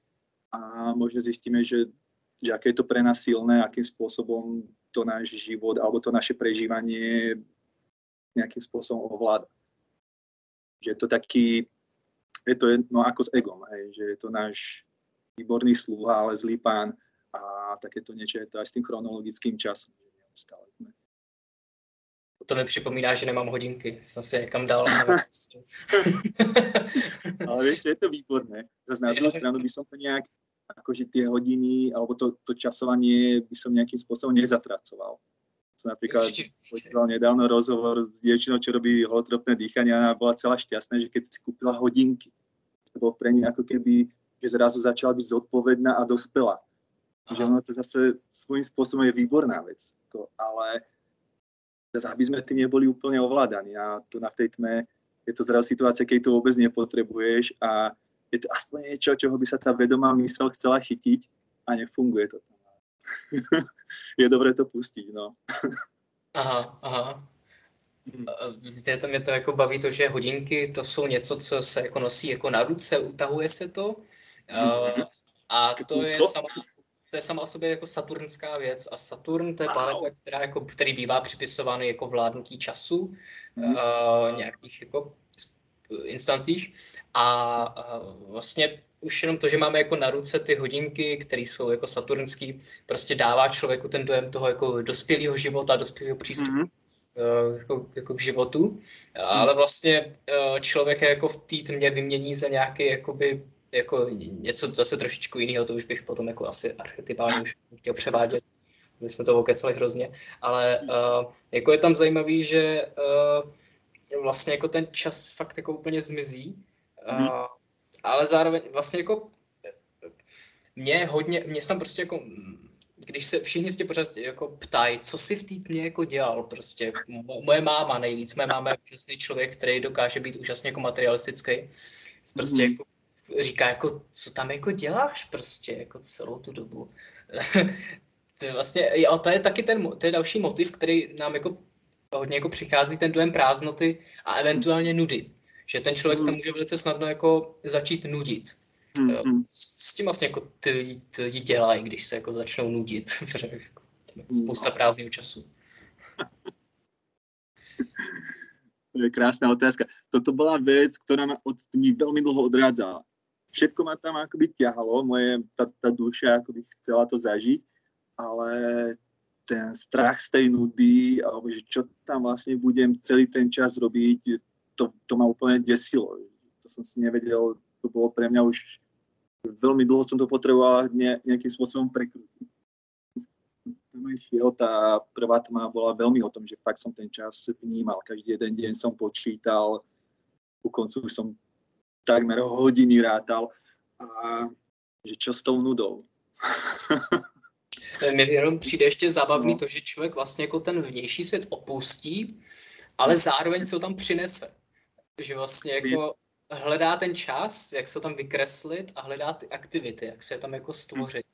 a možno zistíme, že, že aké je to pre nás silné, akým spôsobom to náš život alebo to naše prežívanie nejakým spôsobom ovláda. Že je to taký, je to no ako s egom, hej, že je to náš výborný sluha, ale zlý pán a takéto niečo je to aj s tým chronologickým časom. Stále sme to mi připomíná, že nemám hodinky. Jsem si někam dal. Ale vieš, je to výborné. Zase na druhou stranu by som to nejak, akože tie hodiny, alebo to, to časovanie by som nejakým spôsobom nezatracoval. Som napríklad počúval nedávno rozhovor s dievčinou, čo robí holotropné dýchanie a bola celá šťastná, že keď si kúpila hodinky, to bolo pre ňu ako keby, že zrazu začala byť zodpovedná a dospela. Aha. Že ono to zase svojím spôsobom je výborná vec. Ale aby sme tým neboli úplne ovládaní. A tu na tej tme je to zrazu situácia, keď to vôbec nepotrebuješ a je to aspoň niečo, čoho by sa tá vedomá mysel chcela chytiť a nefunguje to. je dobré to pustiť, no. aha, aha. Víte, to mě to jako baví to, že hodinky to jsou něco, co se jako nosí jako na ruce, utahuje se to. Uh, a to je sama, to je sama o sobě jako saturnská věc. A Saturn to je planeta, která jako, který bývá připisovaný jako vládnutí času uh, nějakých jako instancích. A uh, vlastně už jenom to, že máme jako na ruce ty hodinky, které jsou jako saturnský, prostě dává člověku ten dojem toho jako dospělého života, dospělého přístupu mm. Uh, jako, jako k životu, ale mhm. vlastně uh, člověk jako v té tmě vymění za nějaký jakoby jako něco zase trošičku jiného, to už bych potom jako asi archetypálně už chtěl převádět. My jsme to okecali hrozně, ale uh, jako je tam zajímavý, že uh, vlastně jako ten čas fakt jako úplně zmizí, uh, ale zároveň vlastně jako mě hodně, mě tam prostě jako když se všichni se tě pořád jako ptají, co si v té tmě jako dělal, prostě moje máma nejvíc, moje máma je úžasný člověk, který dokáže být úžasně jako materialistický, prostě mm. jako říká jako, co tam jako děláš prostě jako celou tu dobu. to je vlastně, jo, to je taky ten, to je další motiv, který nám jako hodně jako přichází ten dojem prázdnoty a eventuálně nudy. Že ten člověk se mm. může velice snadno jako začít nudit. Mm-hmm. S, tím vlastně jako ty, ty dělají, když se jako začnou nudit. Spousta mm. prázdného času. To je krásna otázka. Toto bola vec, ktorá ma od tmy veľmi dlho odrádzala všetko ma tam akoby ťahalo, moje, tá, tá duša akoby chcela to zažiť, ale ten strach z tej nudy, alebo že čo tam vlastne budem celý ten čas robiť, to, to ma úplne desilo. to som si nevedel, to bolo pre mňa už veľmi dlho som to potreboval ne, nejakým spôsobom prekrútiť. Šiel, tá prvá tma bola veľmi o tom, že fakt som ten čas vnímal. Každý jeden deň som počítal, ku koncu už som takmer hodiny rátal a že čo s tou nudou. Mně jenom přijde ještě zábavný no. to, že člověk vlastně jako ten vnější svět opustí, ale zároveň se ho tam přinese. Že vlastně jako hledá ten čas, jak se tam vykreslit a hledá ty aktivity, jak se tam jako stvořit.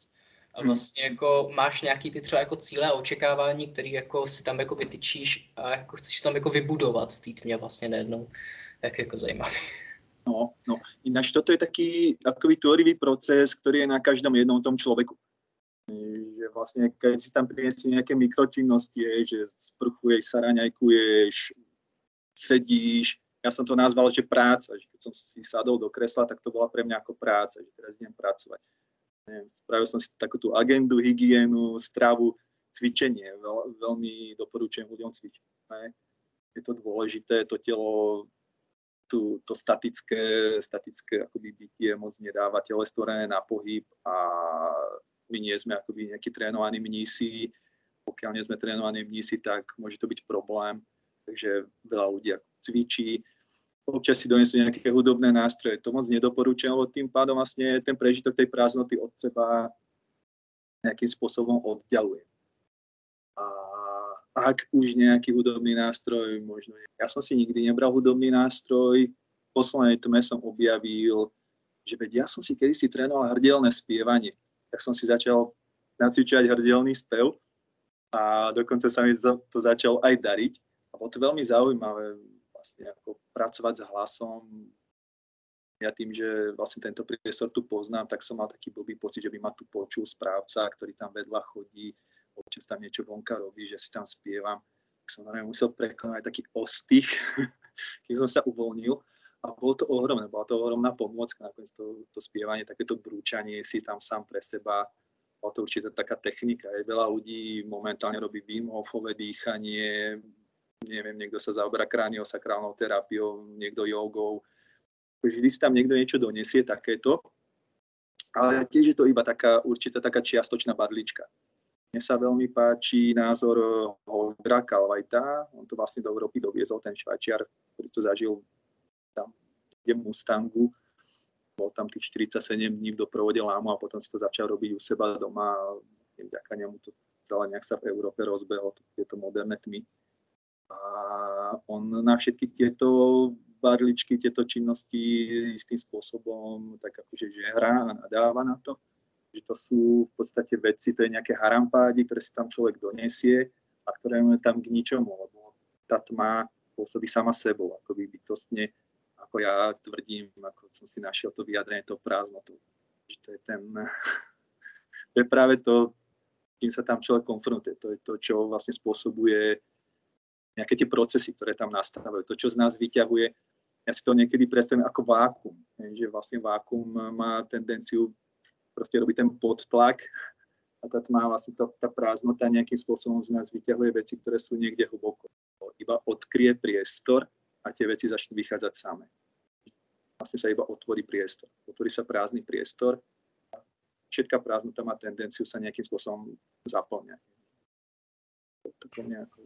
A hmm. vlastně jako máš nějaký ty třeba jako cíle a očekávání, které jako si tam jako vytyčíš a jako chceš tam jako vybudovat v té tmě vlastně najednou. Jak jako zajímavý. No, no. Ináč toto je taký akoby tvorivý proces, ktorý je na každom jednom tom človeku. Že vlastne, keď si tam priniesie nejaké mikročinnosti, že sprchuješ sa, raňajkuješ, sedíš, ja som to nazval, že práca, že keď som si sadol do kresla, tak to bola pre mňa ako práca, že teraz idem pracovať. Spravil som si takú tú agendu, hygienu, stravu, cvičenie. Veľ, veľmi doporučujem ľuďom cvičiť. Je to dôležité, to telo, tú, to statické, statické akoby bytie moc nedáva, telo na pohyb a my nie sme akoby nejakí trénovaní mnísi. Pokiaľ nie sme trénovaní mnísi, tak môže to byť problém. Takže veľa ľudí cvičí, občas si donesú nejaké hudobné nástroje. To moc nedoporučujem, lebo tým pádom vlastne ten prežitok tej prázdnoty od seba nejakým spôsobom oddialuje. A ak už nejaký hudobný nástroj, možno... Ja som si nikdy nebral hudobný nástroj, v poslednej tme som objavil, že veď ja som si kedysi trénoval hrdielne spievanie. Tak som si začal nacvičovať hrdielný spev a dokonca sa mi to začalo aj dariť. A bolo to veľmi zaujímavé vlastne ako pracovať s hlasom. Ja tým, že vlastne tento priestor tu poznám, tak som mal taký blbý pocit, že by ma tu počul správca, ktorý tam vedľa chodí, občas tam niečo vonka robí, že si tam spievam. Tak som normálne musel prekonať taký ostých, kým som sa uvoľnil. A bolo to ohromné, bola to ohromná pomôcka, nakoniec to, to spievanie, takéto brúčanie si tam sám pre seba, bola to určite taká technika. Je veľa ľudí momentálne robí Wim Hofové dýchanie, neviem, niekto sa zaoberá kraniosakrálnou terapiou, niekto jogou. Vždy si tam niekto niečo donesie takéto, ale tiež je to iba taká určitá taká čiastočná barlička. Mne sa veľmi páči názor Holdra Kalvajta, on to vlastne do Európy doviezol, ten švajčiar, ktorý to zažil tam v Mustangu, bol tam tých 47 dní v doprovode lámu a potom si to začal robiť u seba doma a vďaka nemu to celé nejak sa v Európe rozbehlo, tieto moderné tmy. A on na všetky tieto barličky, tieto činnosti istým spôsobom tak akože že hrá a nadáva na to. Že to sú v podstate veci, to je nejaké harampády, ktoré si tam človek donesie a ktoré tam k ničomu, lebo tá tma pôsobí sama sebou, ako by bytostne, ako ja tvrdím, ako som si našiel to vyjadrenie, to prázdnotu. Že to je ten, to je práve to, kým sa tam človek konfrontuje. To je to, čo vlastne spôsobuje nejaké tie procesy, ktoré tam nastávajú. To, čo z nás vyťahuje, ja si to niekedy predstavím ako vákum, že vlastne vákum má tendenciu proste robiť ten podtlak a tá má vlastne to, tá prázdnota nejakým spôsobom z nás vyťahuje veci, ktoré sú niekde hlboko. Iba odkrie priestor a tie veci začnú vychádzať same. Vlastne sa iba otvorí priestor. Otvorí sa prázdny priestor a všetká prázdnota má tendenciu sa nejakým spôsobom zaplňať. To nejako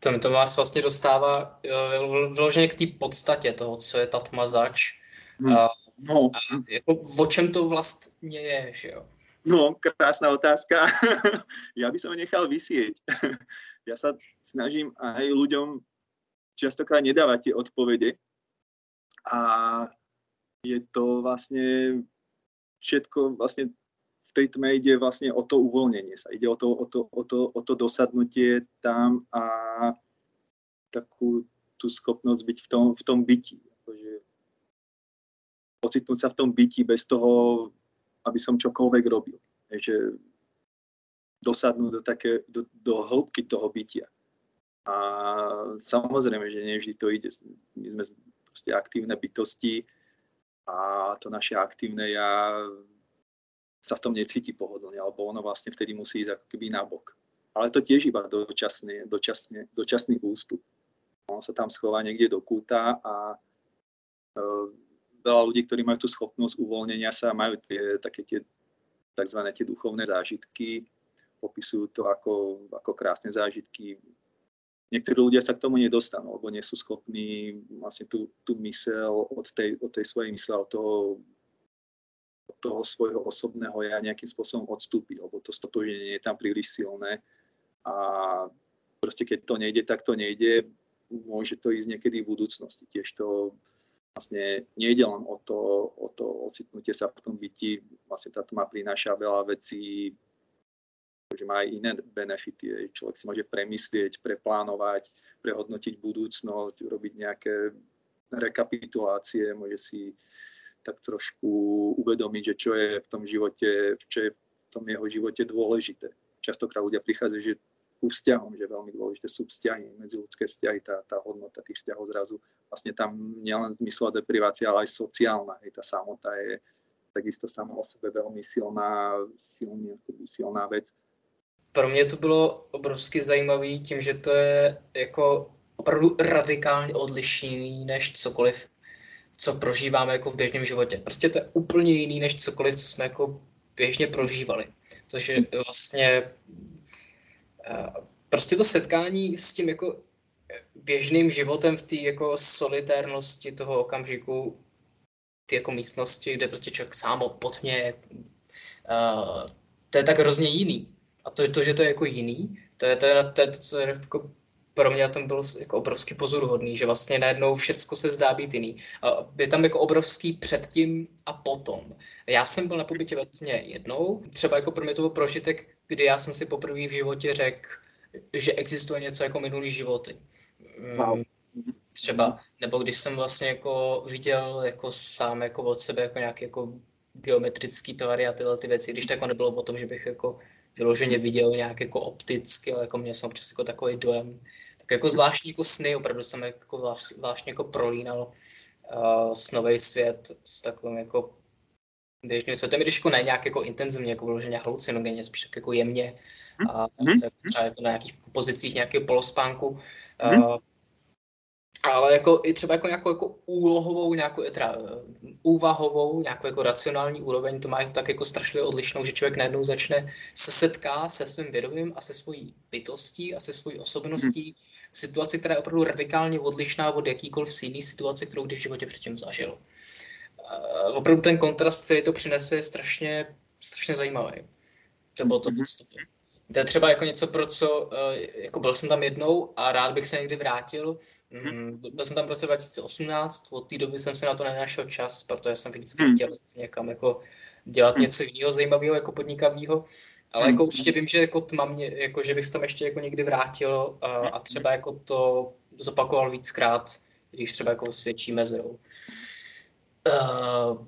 to, to vás vlastně dostává vloženě k té podstatě toho, co je ta tma zač. Hmm. A, no. a jako, o čem to vlastně je, že jo? No, krásna otázka. ja by som nechal vysieť. ja sa snažím aj ľuďom častokrát nedávať tie odpovede. A je to vlastne všetko vlastne v tej tme ide vlastne o to uvoľnenie sa. Ide o to, o to, o to, o to dosadnutie tam a takú tú schopnosť byť v tom, v tom byti. Ocitnúť sa v tom byti bez toho, aby som čokoľvek robil. Takže dosadnúť do, také, do, do hĺbky toho bytia. A samozrejme, že nevždy to ide. My sme proste aktívne bytosti a to naše aktívne ja sa v tom necíti pohodlne, alebo ono vlastne vtedy musí ísť ako keby nabok. Ale to tiež iba dočasný, dočasný, dočasný ústup. On sa tam schová niekde do kúta a veľa ľudí, ktorí majú tú schopnosť uvoľnenia sa, majú tie, také tie tzv. tie duchovné zážitky, popisujú to ako, ako krásne zážitky. Niektorí ľudia sa k tomu nedostanú, lebo nie sú schopní vlastne tú, tú mysel od tej, od tej svojej mysle, od toho, od toho svojho osobného ja nejakým spôsobom odstúpiť, lebo to stotoženie je tam príliš silné a proste keď to nejde, tak to nejde, môže to ísť niekedy v budúcnosti. Tiež to vlastne nejde len o to, o to ocitnutie sa v tom byti, vlastne tá tma prináša veľa vecí, že má aj iné benefity. Človek si môže premyslieť, preplánovať, prehodnotiť budúcnosť, urobiť nejaké rekapitulácie, môže si tak trošku uvedomiť, že čo je v tom živote, čo je v tom jeho živote dôležité. Častokrát ľudia prichádzajú, že ku vzťahom, že veľmi dôležité sú vzťahy, medziludské vzťahy, tá, tá hodnota tých vzťahov zrazu. Vlastne tam nielen zmyslová deprivácia, ale aj sociálna. Hej, tá samota je takisto sama o sebe veľmi silná, silný, silná vec. Pro mě to bylo obrovsky zajímavé tím, že to je jako opravdu radikálně odlišný než cokoliv, co prožíváme jako v běžném životě. Prostě to je úplně jiný než cokoliv, co jsme jako běžně prožívali. Což je vlastně prostě to setkání s tím jako běžným životem v té jako solitérnosti toho okamžiku, ty jako místnosti, kde prostě člověk sám potně, uh, to je tak hrozně jiný. A to, to, že to je jako jiný, to je to, to, to co je jako pro mě tam bylo jako obrovský pozoruhodný, že vlastně najednou všecko se zdá být jiný. Je tam jako obrovský předtím a potom. Já jsem byl na pobytě ve tmě jednou, třeba jako pro mě to byl prožitek, kdy já jsem si poprvé v životě řekl, že existuje něco jako minulý životy. Wow. Třeba, nebo když jsem vlastně jako viděl jako sám jako od sebe jako nějaký jako geometrický tvary a tyhle ty věci, když to jako nebylo o tom, že bych jako vyloženě viděl nějak jako opticky, ale jako měl jsem občas jako takový dojem. Tak jako zvláštní jako sny, opravdu jsem jako zvláštně jako prolínal uh, snový svět s takovým jako běžným světem, když jako ne nějak jako intenzivně, jako vyloženě halucinogenně, spíš tak jako jemně, a mm-hmm. třeba jako na nějakých pozicích nějakého polospánku. Mm-hmm. Uh, ale jako i třeba jako nějakou jako úlohovou, nějakou teda, eh, úvahovou, nějakou jako racionální úroveň, to má tak jako strašně odlišnou, že člověk najednou začne se setká se svým vědomím a se svojí bytostí a se svojí osobností hmm. situaci, která je opravdu radikálně odlišná od jakýkoliv jiný situace, kterou kdy v životě předtím zažil. Uh, opravdu ten kontrast, který to přinese, je strašně, strašně zajímavý. To bylo to podstatě. To je třeba jako něco, pro co, eh, jako byl jsem tam jednou a rád bych se někdy vrátil. Mm, byl jsem tam v roce 2018, od té doby jsem se na to nenašel čas, protože jsem vždycky hmm. chtěl někam jako dělat něco jiného zajímavého, jako podnikavého. Ale jako určitě vím, že jako tma mě, jako že bych se tam ještě jako někdy vrátil a, a třeba jako to zopakoval víckrát, když třeba jako svědčí mezerou. Uh,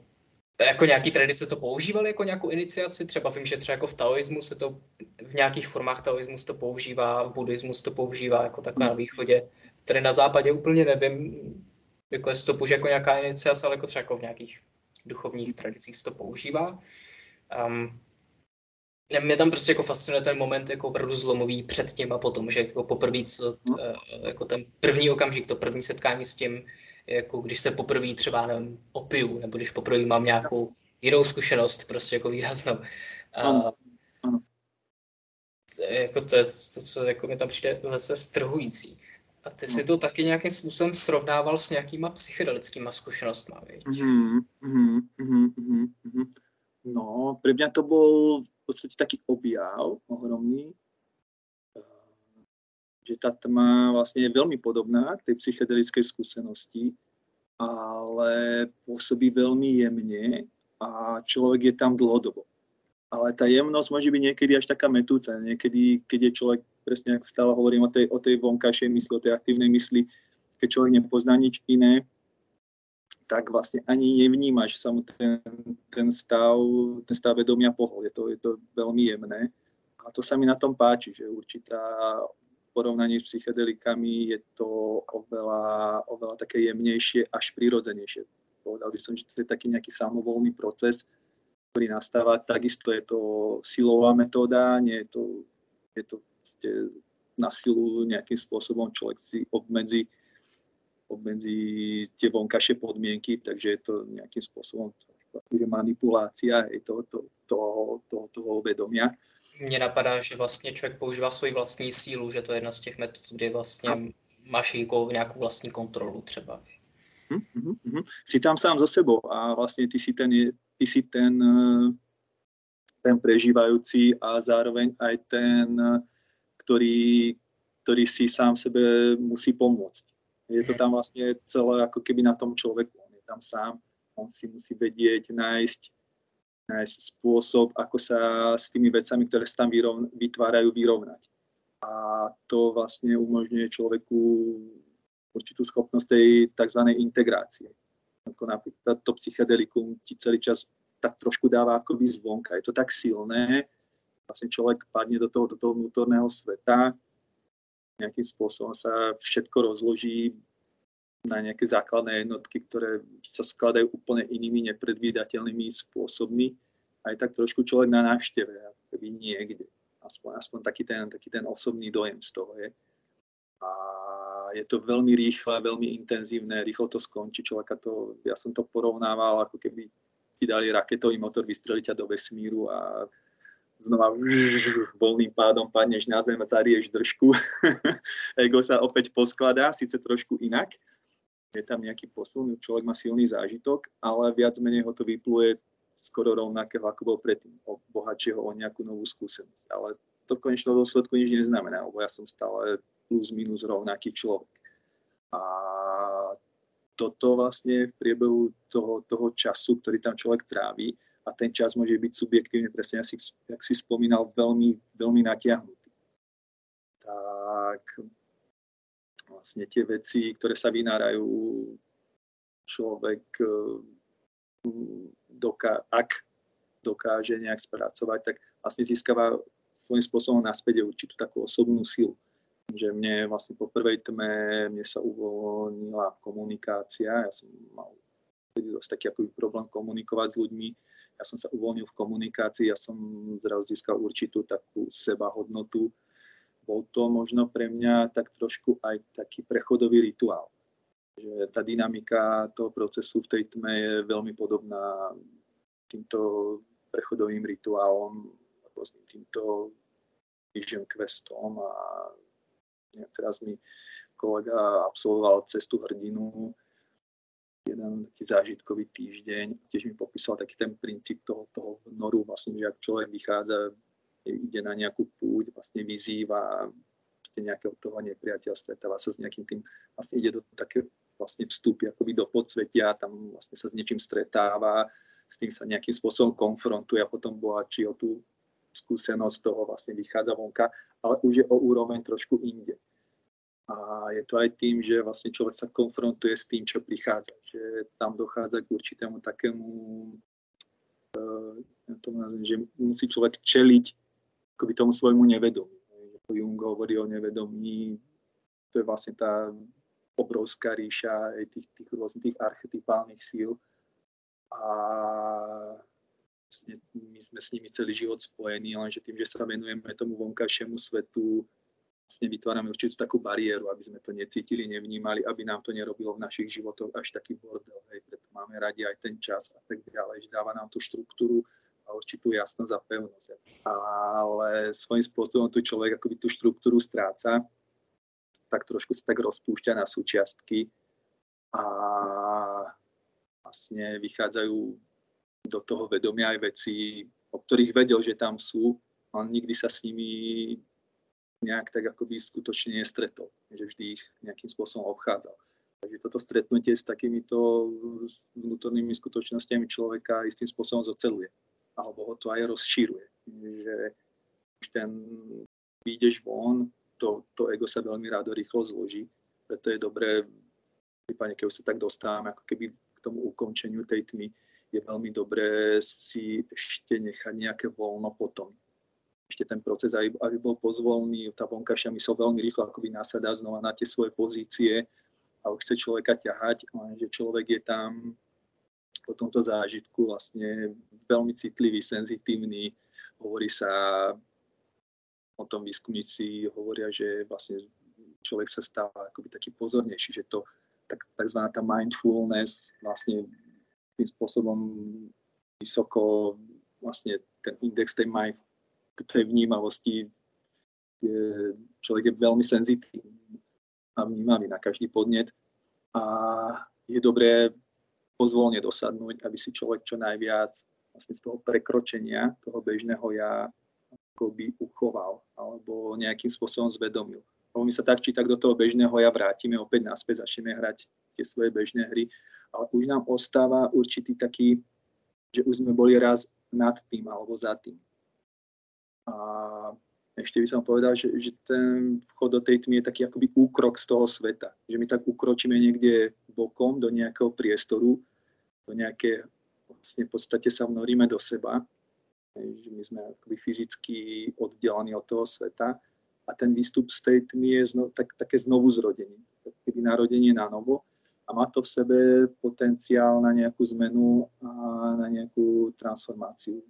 jako nějaký tradice to používali jako nějakou iniciaci, třeba vím, že třeba jako v taoismu se to, v nějakých formách taoismu se to používá, v buddhismu se to používá jako takhle na východě, tady na západě úplně nevím, jako jestli to použije jako nějaká iniciace, ale jako třeba jako v nějakých duchovních tradicích se to používá. Um, mě tam prostě jako fascinuje ten moment jako opravdu zlomový před tím a potom, že jako poprvé, co, eh, jako ten první okamžik, to první setkání s tím, jako když se poprvé třeba nevím, opiju, nebo když poprvé mám nějakou jinou zkušenost, prostě jako výraznou. A, jako to to, co jako mi tam přijde velice strhující. A ty si to taky nějakým způsobem srovnával s nějakýma psychedelickýma zkušenostmi, mm, mm, mm, mm, mm. No, pre mňa to bol podstate taký objav ohromný, že tá tma vlastne je veľmi podobná tej psychedelickej skúsenosti, ale pôsobí veľmi jemne a človek je tam dlhodobo. Ale tá jemnosť môže byť niekedy až taká metúca. Niekedy, keď je človek, presne ak stále hovorím o tej, o tej vonkajšej mysli, o tej aktívnej mysli, keď človek nepozná nič iné, tak vlastne ani nevníma, že sa mu ten, ten, stav, ten stav vedomia pohol. Je to, je to veľmi jemné. A to sa mi na tom páči, že určitá porovnaní s psychedelikami je to oveľa, oveľa také jemnejšie až prirodzenejšie. Povedal by som, že to je taký nejaký samovolný proces, ktorý nastáva. Takisto je to silová metóda, nie je to, je to na silu nejakým spôsobom človek si obmedzi obmedzí tie vonkajšie podmienky, takže je to nejakým spôsobom že manipulácia je to, to, to, to, toho vedomia. Mně napadá, že vlastně člověk používá svoji vlastní sílu, že to je jedna z těch metod, kde vlastně a... máš jako nějakou vlastní kontrolu třeba. Uh, uh, uh. Si tam sám so sebou a vlastne ty si ten, ty si ten, ten prežívajúci a zároveň aj ten, ktorý, ktorý si sám sebe musí pomôcť. Je to tam vlastne celé ako keby na tom človeku. On je tam sám, on si musí vedieť nájsť, nájsť spôsob, ako sa s tými vecami, ktoré sa tam vyrovn- vytvárajú, vyrovnať. A to vlastne umožňuje človeku určitú schopnosť tej tzv. integrácie. Ako napríklad to psychedelikum ti celý čas tak trošku dáva akoby zvonka. Je to tak silné, vlastne človek padne do toho, do toho vnútorného sveta, nejakým spôsobom sa všetko rozloží na nejaké základné jednotky, ktoré sa skladajú úplne inými nepredvídateľnými spôsobmi. Aj tak trošku človek na návšteve, keby niekde. Aspoň, aspoň taký, ten, taký ten osobný dojem z toho je. A je to veľmi rýchle, veľmi intenzívne, rýchlo to skončí. Človeka to, ja som to porovnával, ako keby ti dali raketový motor, vystreliť ťa do vesmíru a znova voľným pádom padneš na zem zarieš držku. Ego sa opäť poskladá, síce trošku inak, je tam nejaký posun, človek má silný zážitok, ale viac menej ho to vypluje skoro rovnakého, ako bol predtým, o bohatšieho o nejakú novú skúsenosť. Ale to v konečnom dôsledku nič neznamená, lebo ja som stále plus minus rovnaký človek. A toto vlastne v priebehu toho, toho času, ktorý tam človek tráví, a ten čas môže byť subjektívne, presne, si, jak si spomínal, veľmi, veľmi natiahnutý. Tak vlastne tie veci, ktoré sa vynárajú, človek eh, doká, ak dokáže nejak spracovať, tak vlastne získava svojím spôsobom naspäť určitú takú osobnú silu. Že mne vlastne po prvej tme mne sa uvoľnila komunikácia, ja som mal dosť taký akoby problém komunikovať s ľuďmi, ja som sa uvoľnil v komunikácii, ja som zrazu získal určitú takú seba hodnotu, bol to možno pre mňa tak trošku aj taký prechodový rituál. Že tá dynamika toho procesu v tej tme je veľmi podobná týmto prechodovým rituálom, rôznym týmto vision questom a teraz mi kolega absolvoval cestu hrdinu, jeden taký zážitkový týždeň, tiež mi popísal taký ten princíp toho, toho noru, vlastne, že ak človek vychádza ide na nejakú púť, vlastne vyzýva vlastne nejakého toho nepriateľa, stretáva sa s nejakým tým, vlastne ide do také vlastne vstupy akoby do podsvetia, tam vlastne sa s niečím stretáva, s tým sa nejakým spôsobom konfrontuje a potom bohačí o tú skúsenosť toho vlastne vychádza vonka, ale už je o úroveň trošku inde. A je to aj tým, že vlastne človek sa konfrontuje s tým, čo prichádza. Že tam dochádza k určitému takému, uh, to nazviem, že musí človek čeliť akoby tomu svojmu nevedomiu. Jung hovorí o nevedomí, to je vlastne tá obrovská ríša tých, tých rôznych tých archetypálnych síl a vlastne my sme s nimi celý život spojení, lenže tým, že sa venujeme tomu vonkajšiemu svetu, vlastne vytvárame určitú takú bariéru, aby sme to necítili, nevnímali, aby nám to nerobilo v našich životoch až taký bordel. Hej, preto máme radi aj ten čas a tak ďalej, že dáva nám tú štruktúru, a určitú jasnosť a pevnosť. Ale svojím spôsobom tu človek akoby tú štruktúru stráca, tak trošku sa tak rozpúšťa na súčiastky a vlastne vychádzajú do toho vedomia aj veci, o ktorých vedel, že tam sú, ale nikdy sa s nimi nejak tak akoby skutočne nestretol, že vždy ich nejakým spôsobom obchádzal. Takže toto stretnutie s takýmito vnútornými skutočnosťami človeka istým spôsobom zoceluje alebo ho to aj rozšíruje. Že už ten vyjdeš von, to, to ego sa veľmi rádo rýchlo zloží, preto je dobré, prípadne keď sa tak dostávame ako keby k tomu ukončeniu tej tmy, je veľmi dobré si ešte nechať nejaké voľno potom. Ešte ten proces, aby, aby bol pozvolný, tá vonkajšia mysl veľmi rýchlo akoby nasadá znova na tie svoje pozície a už chce človeka ťahať, lenže človek je tam po tomto zážitku vlastne veľmi citlivý, senzitívny. Hovorí sa o tom výskumníci hovoria, že vlastne človek sa stáva akoby taký pozornejší, že to tak, takzvaná tá mindfulness vlastne tým spôsobom vysoko vlastne ten index tej, mind, tej vnímavosti je, človek je veľmi senzitívny a vnímavý na každý podnet a je dobré pozvolne dosadnúť, aby si človek čo najviac vlastne z toho prekročenia toho bežného ja akoby uchoval alebo nejakým spôsobom zvedomil. Lebo my sa tak či tak do toho bežného ja vrátime, opäť naspäť začneme hrať tie svoje bežné hry, ale už nám ostáva určitý taký, že už sme boli raz nad tým alebo za tým. A ešte by som povedal, že, že ten vchod do tej tmy je taký akoby úkrok z toho sveta. Že my tak ukročíme niekde bokom do nejakého priestoru, do nejaké, vlastne v podstate sa vnoríme do seba, že my sme akoby fyzicky oddelení od toho sveta. A ten výstup z tej tmy je zno, tak, také znovu zrodenie, keby narodenie na novo. A má to v sebe potenciál na nejakú zmenu a na nejakú transformáciu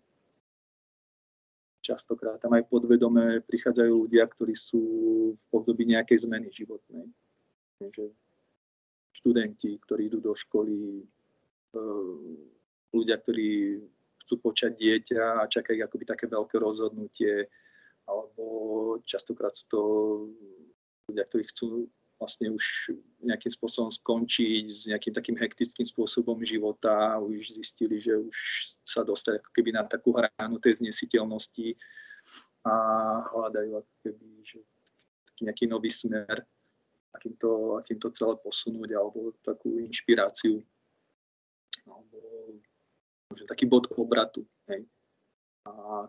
častokrát tam aj podvedome prichádzajú ľudia, ktorí sú v období nejakej zmeny životnej. Takže študenti, ktorí idú do školy, eh, ľudia, ktorí chcú počať dieťa a čakajú akoby také veľké rozhodnutie, alebo častokrát sú to ľudia, ktorí chcú vlastne už nejakým spôsobom skončiť s nejakým takým hektickým spôsobom života a už zistili, že už sa dostali ako keby na takú hranu tej znesiteľnosti a hľadajú ako keby že taký nejaký nový smer, akým to, akým to celé posunúť alebo takú inšpiráciu alebo možno taký bod obratu. Hej. A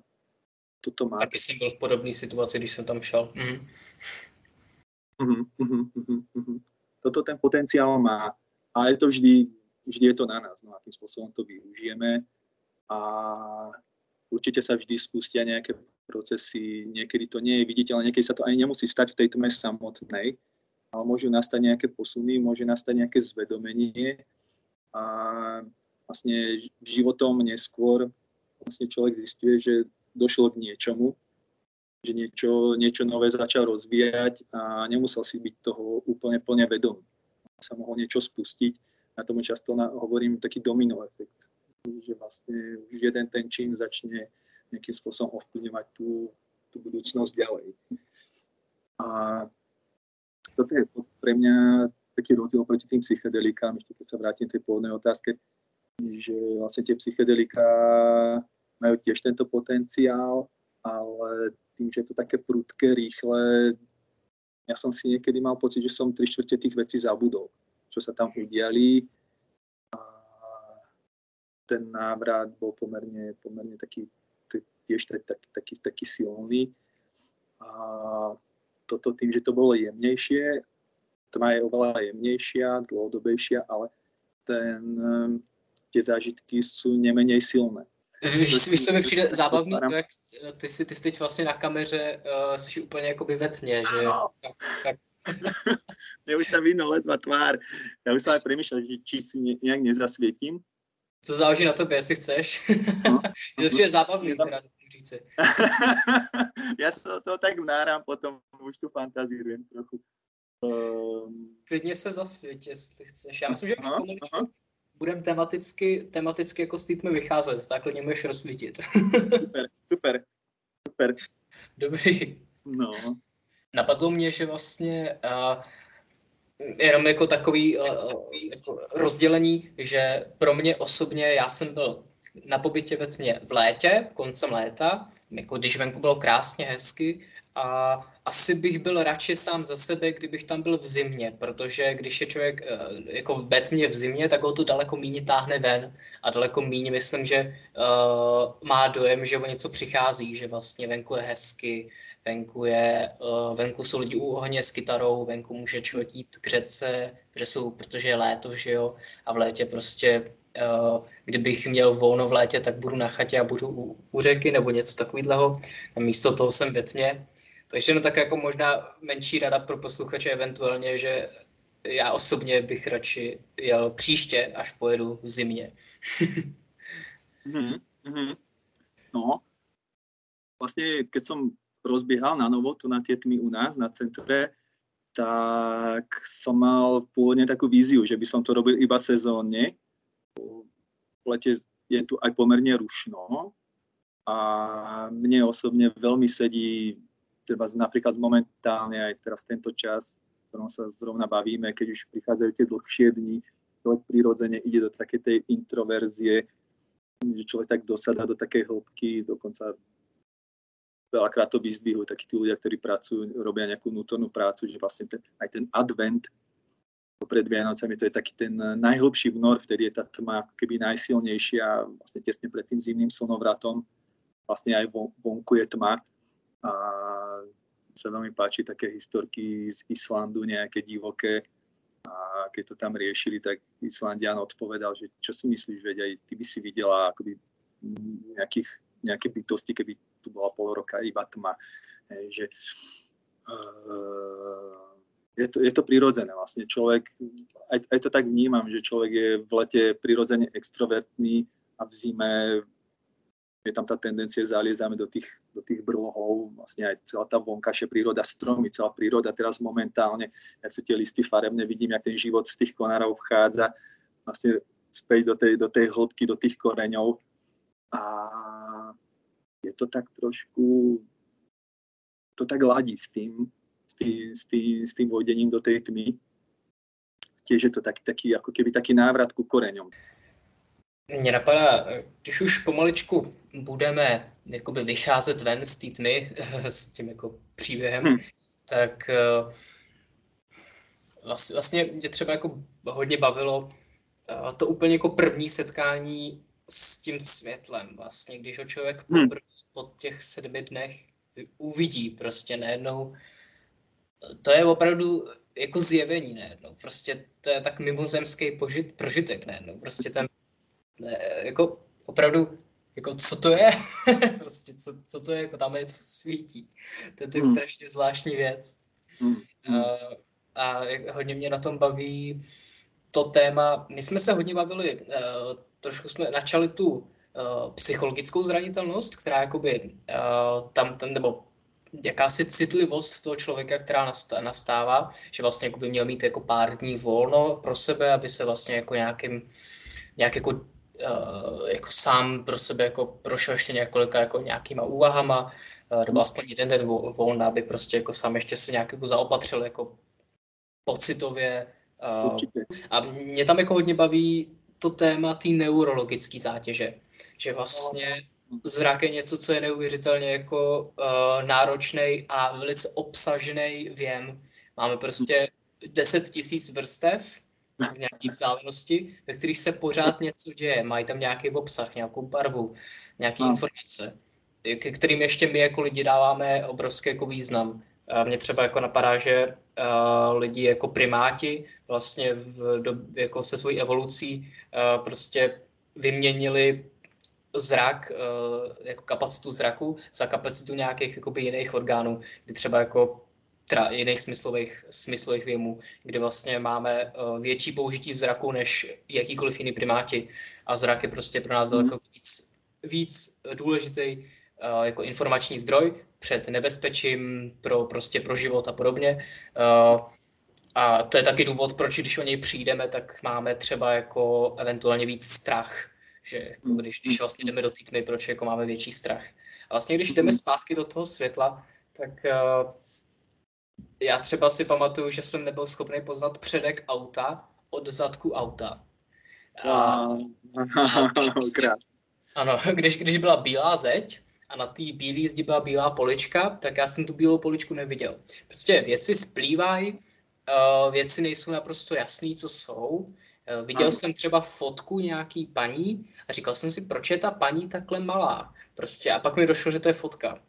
toto má... Taky jsem byl v podobné situaci, když jsem tam šel. Mm-hmm. Toto ten potenciál má, ale je to vždy, vždy je to na nás, no akým spôsobom to využijeme. A určite sa vždy spustia nejaké procesy, niekedy to nie je viditeľné, niekedy sa to ani nemusí stať v tej tme samotnej, ale môžu nastať nejaké posuny, môže nastať nejaké zvedomenie. A vlastne životom neskôr vlastne človek zistuje, že došlo k niečomu, že niečo, niečo nové začal rozvíjať a nemusel si byť toho úplne plne vedomý. Sa mohol niečo spustiť. Na tomu často na, hovorím taký domino efekt. Že vlastne už jeden ten čin začne nejakým spôsobom ovplyvňovať tú, tú budúcnosť ďalej. A toto je pre mňa taký rozdiel proti tým psychedelikám, ešte keď sa vrátim k tej pôvodnej otázke, že vlastne tie psychedelika majú tiež tento potenciál, ale tým, že je to také prudké, rýchle, ja som si niekedy mal pocit, že som tri štvrte tých vecí zabudol, čo sa tam udiali. A ten návrat bol pomerne, pomerne taký, tiež taký, taký, taký silný. A toto tým, že to bolo jemnejšie, tma je oveľa jemnejšia, dlhodobejšia, ale ten, tie zážitky sú nemenej silné. Víš, víš, co mi přijde zábavný, to, jak ty jsi, ty jsi teď vlastně na kameře, uh, jsi úplně jakoby ve tmě, že fakt, fakt. Mne už tam vidno ledva tvár. Ja už som aj premýšľal, že či si ne, nejak nezasvietím. To záleží na tobě, jestli chceš. No. je to přijde zábavný, teda říci. ja sa to tak vnáram, potom už tu fantazírujem trochu. Um... Klidně se zasvěť, jestli chceš. Já myslím, že už pomaličku budeme tematicky, tematicky jako s týdmy vycházet, tak klidně můžeš rozsvítit. super, super, super. Dobrý. No. Napadlo mě, že vlastně uh, jenom jako takový uh, jako rozdělení, že pro mě osobně, já jsem byl na pobytě ve tmě v létě, koncem léta, jako když venku bylo krásně, hezky, a asi bych byl radši sám za sebe, kdybych tam byl v zimě, protože když je člověk eh, jako v betmě v zimě, tak ho to daleko méně táhne ven a daleko méně myslím, že uh, má dojem, že o něco přichází, že vlastně venku je hezky, venku, je, uh, venku jsou lidi u ohně s kytarou, venku může člověk jít k řece, protože, jsou, protože je léto, že jo, a v létě prostě kdybych měl volno v létě, tak budu na chatě a budu u, u řeky nebo něco takového. Místo toho jsem ve tmě takže no tak jako možná menší rada pro posluchače eventuálně, že já osobně bych radši jel příště, až pojedu v zimě. mm-hmm. No, vlastne keď som rozbiehal na novo tu na tie tmy u nás na centre, tak som mal pôvodne takú víziu, že by som to robil iba sezónne. V lete je tu aj pomerne rušno a mne osobne veľmi sedí treba napríklad momentálne aj teraz tento čas, v ktorom sa zrovna bavíme, keď už prichádzajú tie dlhšie dni, človek prirodzene ide do takej tej introverzie, že človek tak dosadá do takej hĺbky, dokonca veľakrát to vyzdvihujú takí tí ľudia, ktorí pracujú, robia nejakú vnútornú prácu, že vlastne ten, aj ten advent pred Vianocami, to je taký ten najhlbší vnor, vtedy je tá tma keby najsilnejšia, vlastne tesne pred tým zimným slnovratom, vlastne aj vonku je tma a sa veľmi páči také historky z Islandu, nejaké divoké a keď to tam riešili, tak Islandian odpovedal, že čo si myslíš, veď aj ty by si videla akoby nejakých, nejaké bytosti, keby tu bola pol roka iba tma. Hej, že, uh, je, to, je to prirodzené vlastne. Človek, aj, aj to tak vnímam, že človek je v lete prirodzene extrovertný a v zime je tam tá tendencia, zaliezame do tých, do tých brlohov, vlastne aj celá tá vonkajšia príroda, stromy, celá príroda teraz momentálne, jak sú tie listy farebné, vidím, jak ten život z tých konárov vchádza vlastne späť do tej, do tej hĺbky, do tých koreňov. A je to tak trošku, to tak ladí s tým, s tým, s tým, s tým vojdením do tej tmy. Tiež je to taký, taký, ako keby taký návrat ku koreňom. Mně napadá, když už pomaličku budeme jakoby vycházet ven z té tmy s tím jako příběhem, hmm. tak vlastně, vlastně mě třeba jako hodně bavilo to úplně jako první setkání s tím světlem vlastně, když ho člověk hmm. po těch sedmi dnech uvidí prostě najednou, to je opravdu jako zjevení najednou, prostě to je tak mimozemský požit, prožitek najednou, prostě ten ne, jako opravdu, jako co to je? prostě co, co to je, jako tam něco svítí. To je, to je hmm. strašně zvláštní věc. Hmm. Uh, a hodně mě na tom baví to téma, my jsme se hodně bavili, uh, trošku jsme načali tu uh, psychologickou zranitelnost, která jakoby uh, tam, tam, nebo jakási citlivost toho člověka, která nastává, že vlastně jako by měl mít jako pár dní volno pro sebe, aby se vlastně jako nějakým, nějak jako uh, jako sám pro sebe jako prošel ještě několika jako nějakýma úvahama, uh, nebo aspoň jeden den volna, aby prostě jako sám ještě se nějak jako zaopatřil jako pocitově. Uh, a mě tam jako hodně baví to téma té neurologické zátěže, že vlastně zrak je něco, co je neuvěřitelně jako uh, náročný a velice obsažený věm. Máme prostě 10 tisíc vrstev v nějaké vzdálenosti, ve kterých se pořád něco děje. Mají tam nějaký obsah, nějakou barvu, nějaké informace, ke kterým ještě my jako lidi dáváme obrovský jako význam. A mně třeba jako napadá, že uh, lidi jako primáti vlastně v, do, jako se svojí evolucí uh, prostě vyměnili zrak, uh, jako kapacitu zraku za kapacitu nějakých jakoby jiných orgánů, kdy třeba jako teda jiných smyslových, smyslových věmů, kde vlastně máme uh, větší použití zraku než jakýkoliv jiný primáti a zrak je prostě pro nás mm. daleko víc, víc důležitý uh, jako informační zdroj před nebezpečím pro, prostě pro život a podobně. Uh, a to je taky důvod, proč když o něj přijdeme, tak máme třeba jako eventuálně víc strach, že jako když, když vlastně jdeme do té tmy, proč jako máme větší strach. A vlastně když jdeme zpátky do toho světla, tak já třeba si pamatuju, že jsem nebyl schopný poznat předek auta od zadku auta. A, a když prostě, ano, když, když byla bílá zeď a na té bílé zdi byla bílá polička, tak já jsem tu bílou poličku neviděl. Prostě věci splývají, uh, věci nejsou naprosto jasné, co jsou. Uh, viděl ano. jsem třeba fotku nějaký paní a říkal jsem si, proč je ta paní takhle malá. Prostě a pak mi došlo, že to je fotka.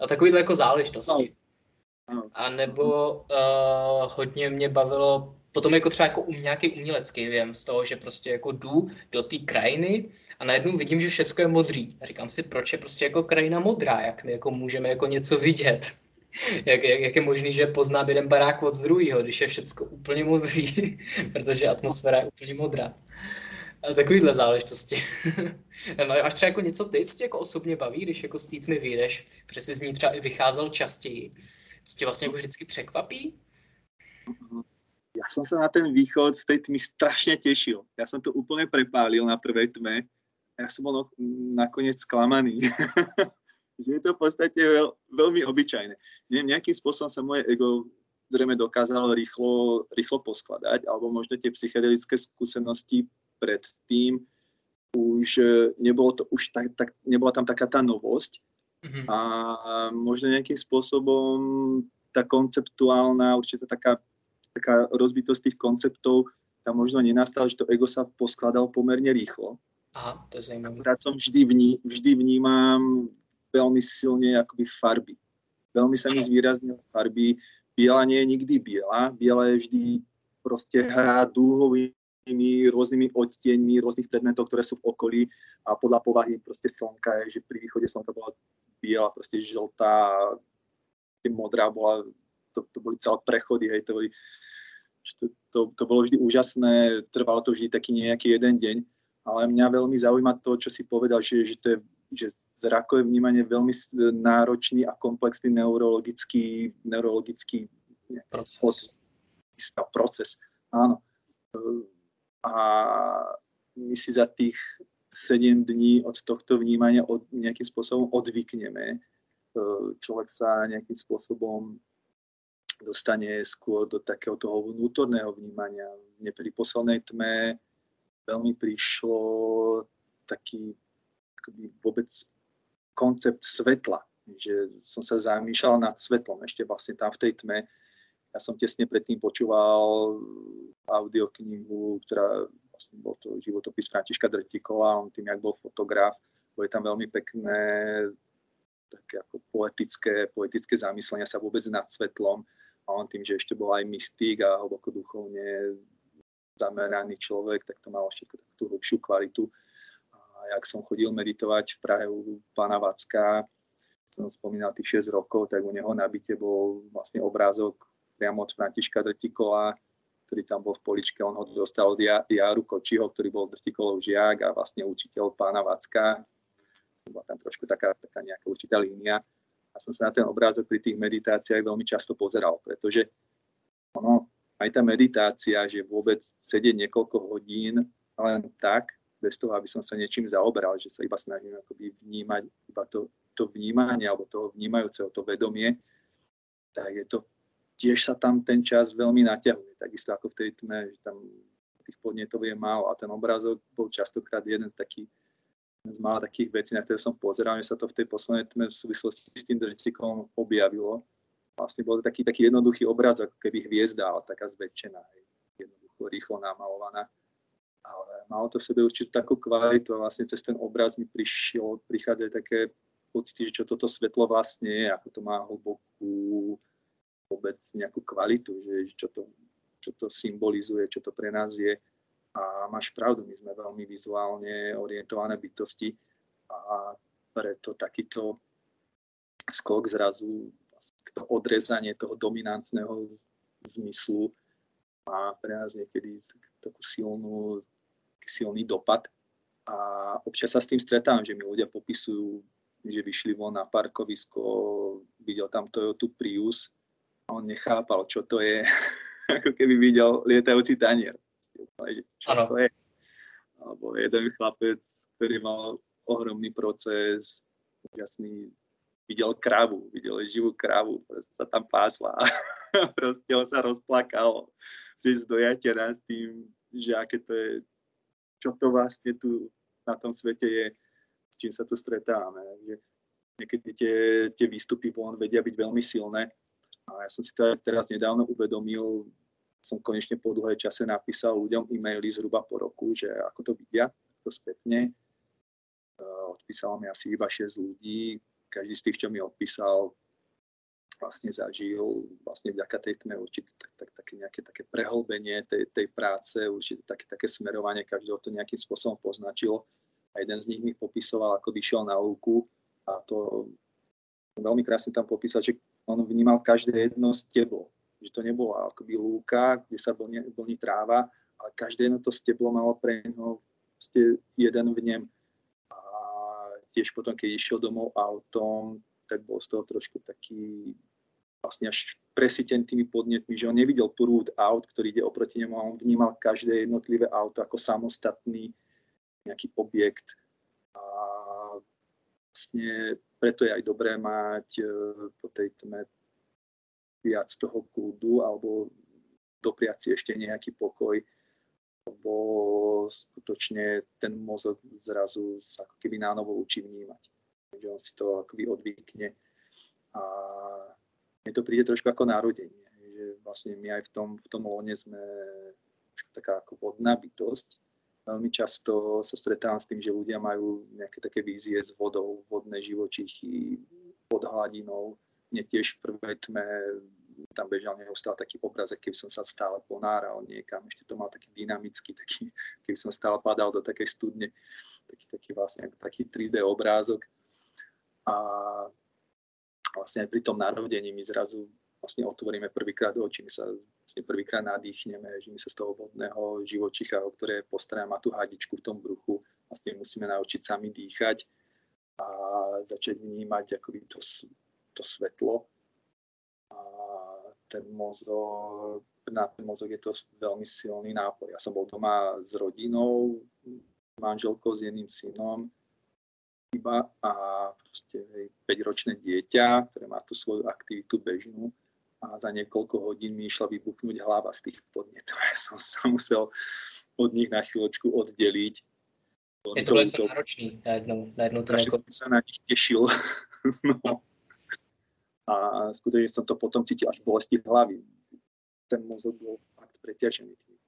A takovýhle jako záležitosti. No. A nebo uh, hodně mě bavilo potom jako třeba jako um, nějaký umělecký věm z toho, že prostě jako jdu do té krajiny a najednou vidím, že všechno je modrý. A říkám si, proč je prostě jako krajina modrá, jak my jako můžeme jako něco vidět. jak, jak, jak, je možný, že poznám jeden barák od druhého, když je všechno úplně modrý, protože atmosféra je úplně modrá. A takovýhle záležitosti. Až třeba jako něco ty, jako osobně baví, když jako s tými vyjdeš, protože jsi z ní třeba i vycházel častěji, co tě vlastně jako vždycky překvapí? som sa na ten východ z tej tmy strašne tešil. Ja som to úplne prepálil na prvej tme ja som bol no, nakoniec sklamaný. že je to v podstate veľ, veľmi obyčajné. Neviem, nejakým spôsobom sa moje ego zrejme dokázalo rýchlo, rýchlo poskladať, alebo možno tie psychedelické skúsenosti predtým už e, nebolo to už tak, tak, nebola tam taká tá novosť mm-hmm. a možno nejakým spôsobom tá konceptuálna, určite taká, taká rozbitosť tých konceptov tam možno nenastala, že to ego sa poskladalo pomerne rýchlo. Aha, to je zaujímavé. Akurát som vždy, vní, vždy vnímam veľmi silne akoby farby. Veľmi sa mi zvýraznil farby. Biela nie je nikdy biela, biela je vždy proste hrá dúhovými rôznymi odtieňmi rôznych predmetov, ktoré sú v okolí a podľa povahy proste slnka je, že pri východe slnka bola biela, proste žltá, modrá bola, to, to boli celé prechody, hej, to, boli, to, to, to bolo vždy úžasné, trvalo to vždy taký nejaký jeden deň, ale mňa veľmi zaujíma to, čo si povedal, že, že to je že zrakové vnímanie je veľmi náročný a komplexný neurologický, neurologický proces. Od, proces. Áno. A my si za tých 7 dní od tohto vnímania od, nejakým spôsobom odvykneme. Človek sa nejakým spôsobom dostane skôr do takého toho vnútorného vnímania. Mne pri poslednej tme veľmi prišlo taký akoby vôbec koncept svetla, že som sa zamýšľal nad svetlom ešte vlastne tam v tej tme. Ja som tesne predtým počúval audioknihu, ktorá vlastne bol to životopis Františka Drtikola, on tým, jak bol fotograf, boli tam veľmi pekné také ako poetické, poetické zamyslenia sa vôbec nad svetlom a on tým, že ešte bol aj mystik a hlboko duchovne zameraný človek, tak to malo ešte takú hlubšiu kvalitu. Jak som chodil meditovať v Prahe u pána Vacka, som spomínal tých 6 rokov, tak u neho na byte bol vlastne obrázok priamo od Františka Drtikola, ktorý tam bol v poličke, on ho dostal od Jaru Kočiho, ktorý bol Drtikolov žiak a vlastne učiteľ pána Vacka. Bola tam trošku taká, taká nejaká určitá línia. A som sa na ten obrázok pri tých meditáciách veľmi často pozeral, pretože ono, aj tá meditácia, že vôbec sedieť niekoľko hodín len tak, bez toho, aby som sa niečím zaoberal, že sa iba snažím akoby vnímať iba to, to vnímanie alebo toho vnímajúceho, to vedomie, tak je to, tiež sa tam ten čas veľmi naťahuje, takisto ako v tej tme, že tam tých podnetov je málo a ten obrázok bol častokrát jeden taký, z mála takých vecí, na ktoré som pozeral, že sa to v tej poslednej tme v súvislosti s tým drtikom objavilo. Vlastne bol to taký, taký jednoduchý obrázok, ako keby hviezda, ale taká zväčšená, jednoducho, rýchlo namalovaná. Ale malo to v sebe určitú takú kvalitu a vlastne cez ten obraz mi prišiel, prichádzali také pocity, že čo toto svetlo vlastne je, ako to má hlbokú vôbec nejakú kvalitu, že čo to, čo to symbolizuje, čo to pre nás je. A máš pravdu, my sme veľmi vizuálne orientované bytosti a preto takýto skok zrazu, to odrezanie toho dominantného zmyslu má pre nás niekedy takú silnú, silný dopad. A občas sa s tým stretávam, že mi ľudia popisujú, že vyšli von na parkovisko, videl tam Toyota Prius on nechápal, čo to je, ako keby videl lietajúci tanier. Čo to je? Alebo jeden chlapec, ktorý mal ohromný proces, jasný, videl kravu, videl živú kravu, sa tam pásla a proste on sa rozplakal z dojatera s tým, že aké to je, čo to vlastne tu na tom svete je, s čím sa tu stretávame. Že niekedy tie, tie výstupy von vedia byť veľmi silné. A ja som si to aj teraz nedávno uvedomil, som konečne po dlhej čase napísal ľuďom e-maily zhruba po roku, že ako to vidia, to spätne. Odpísalo mi asi iba 6 ľudí, každý z tých, čo mi odpísal, vlastne zažil vlastne vďaka tej tme určite tak, tak, také nejaké také prehlbenie tej, tej práce, určite také, také smerovanie, každého to nejakým spôsobom poznačilo. A jeden z nich mi popisoval, ako vyšiel na lúku a to veľmi krásne tam popísal, že on vnímal každé jedno steblo. Že to nebola akoby lúka, kde sa vlní, vlní tráva, ale každé jedno to steblo malo pre neho jeden vnem. A tiež potom, keď išiel domov autom, tak bol z toho trošku taký vlastne až presítený tými podnetmi, že on nevidel prúd aut, ktorý ide oproti nemu a on vnímal každé jednotlivé auto ako samostatný nejaký objekt. A vlastne preto je aj dobré mať e, po tej tme viac toho kľudu alebo dopriať si ešte nejaký pokoj, lebo skutočne ten mozog zrazu sa ako keby nánovo učí vnímať. Že on si to akoby odvykne. A mne to príde trošku ako narodenie. Že vlastne my aj v tom, v tom lone sme taká ako vodná bytosť. Veľmi často sa stretávam s tým, že ľudia majú nejaké také vízie s vodou, vodné živočichy, pod hladinou. Mne tiež v prvej tme tam bežal neustále taký obraz, keby som sa stále ponáral niekam, ešte to mal taký dynamický, taký, keby som stále padal do takej studne, taký, taký vlastne taký 3D obrázok. A vlastne aj pri tom narodení my zrazu vlastne otvoríme prvýkrát oči, my sa vlastne prvýkrát nadýchneme, že my sa z toho vodného živočicha, o ktoré postará má tú hadičku v tom bruchu, vlastne musíme naučiť sami dýchať a začať vnímať akoby to, to svetlo ten mozog, na ten mozog je to veľmi silný nápor. Ja som bol doma s rodinou, manželkou s jedným synom iba a proste 5-ročné dieťa, ktoré má tú svoju aktivitu bežnú a za niekoľko hodín mi išla vybuchnúť hlava z tých podnetov. Ja som sa musel od nich na chvíľočku oddeliť. Je to velice náročný na jednu, na jednu som sa na nich tešil. no a skutočne som to potom cítil až bolesti hlavy. Ten mozog byl fakt preťažený tými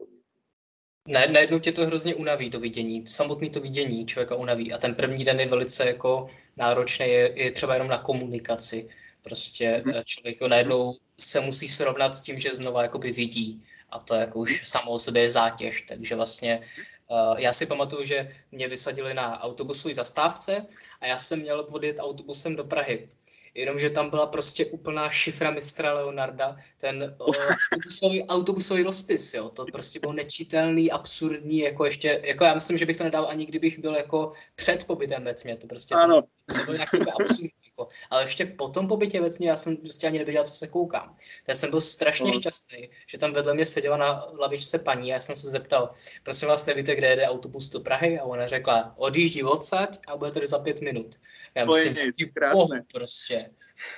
Na, najednou tě to hrozně unaví, to vidění. Samotný to vidění člověka unaví. A ten první den je velice jako náročný, je, je třeba jenom na komunikaci. Prostě mm-hmm. člověk najednou se musí srovnat s tím, že znova jakoby vidí. A to jako už samo o sobě je zátěž. Takže vlastně uh, já si pamatuju, že mě vysadili na autobusové zastávce a já jsem měl odjet autobusem do Prahy jenomže tam byla prostě úplná šifra mistra Leonarda, ten uh, autobusový, autobusový rozpis, jo, to prostě bylo nečitelný, absurdní, jako ještě, jako já myslím, že bych to nedal ani kdybych byl jako před pobytem ve tmě, to prostě ano. To, to bylo nějaký absurdní, jako. ale ještě po tom pobytě ve já jsem prostě ani nevěděl, co se koukám. Tak jsem byl strašně no. šťastný, že tam vedle mě seděla na lavičce paní a já jsem se zeptal, prosím vás, nevíte, kde jede autobus do Prahy? A ona řekla, odjíždí odsaď a bude tady za pět minut. Já myslím, krásné. prostě.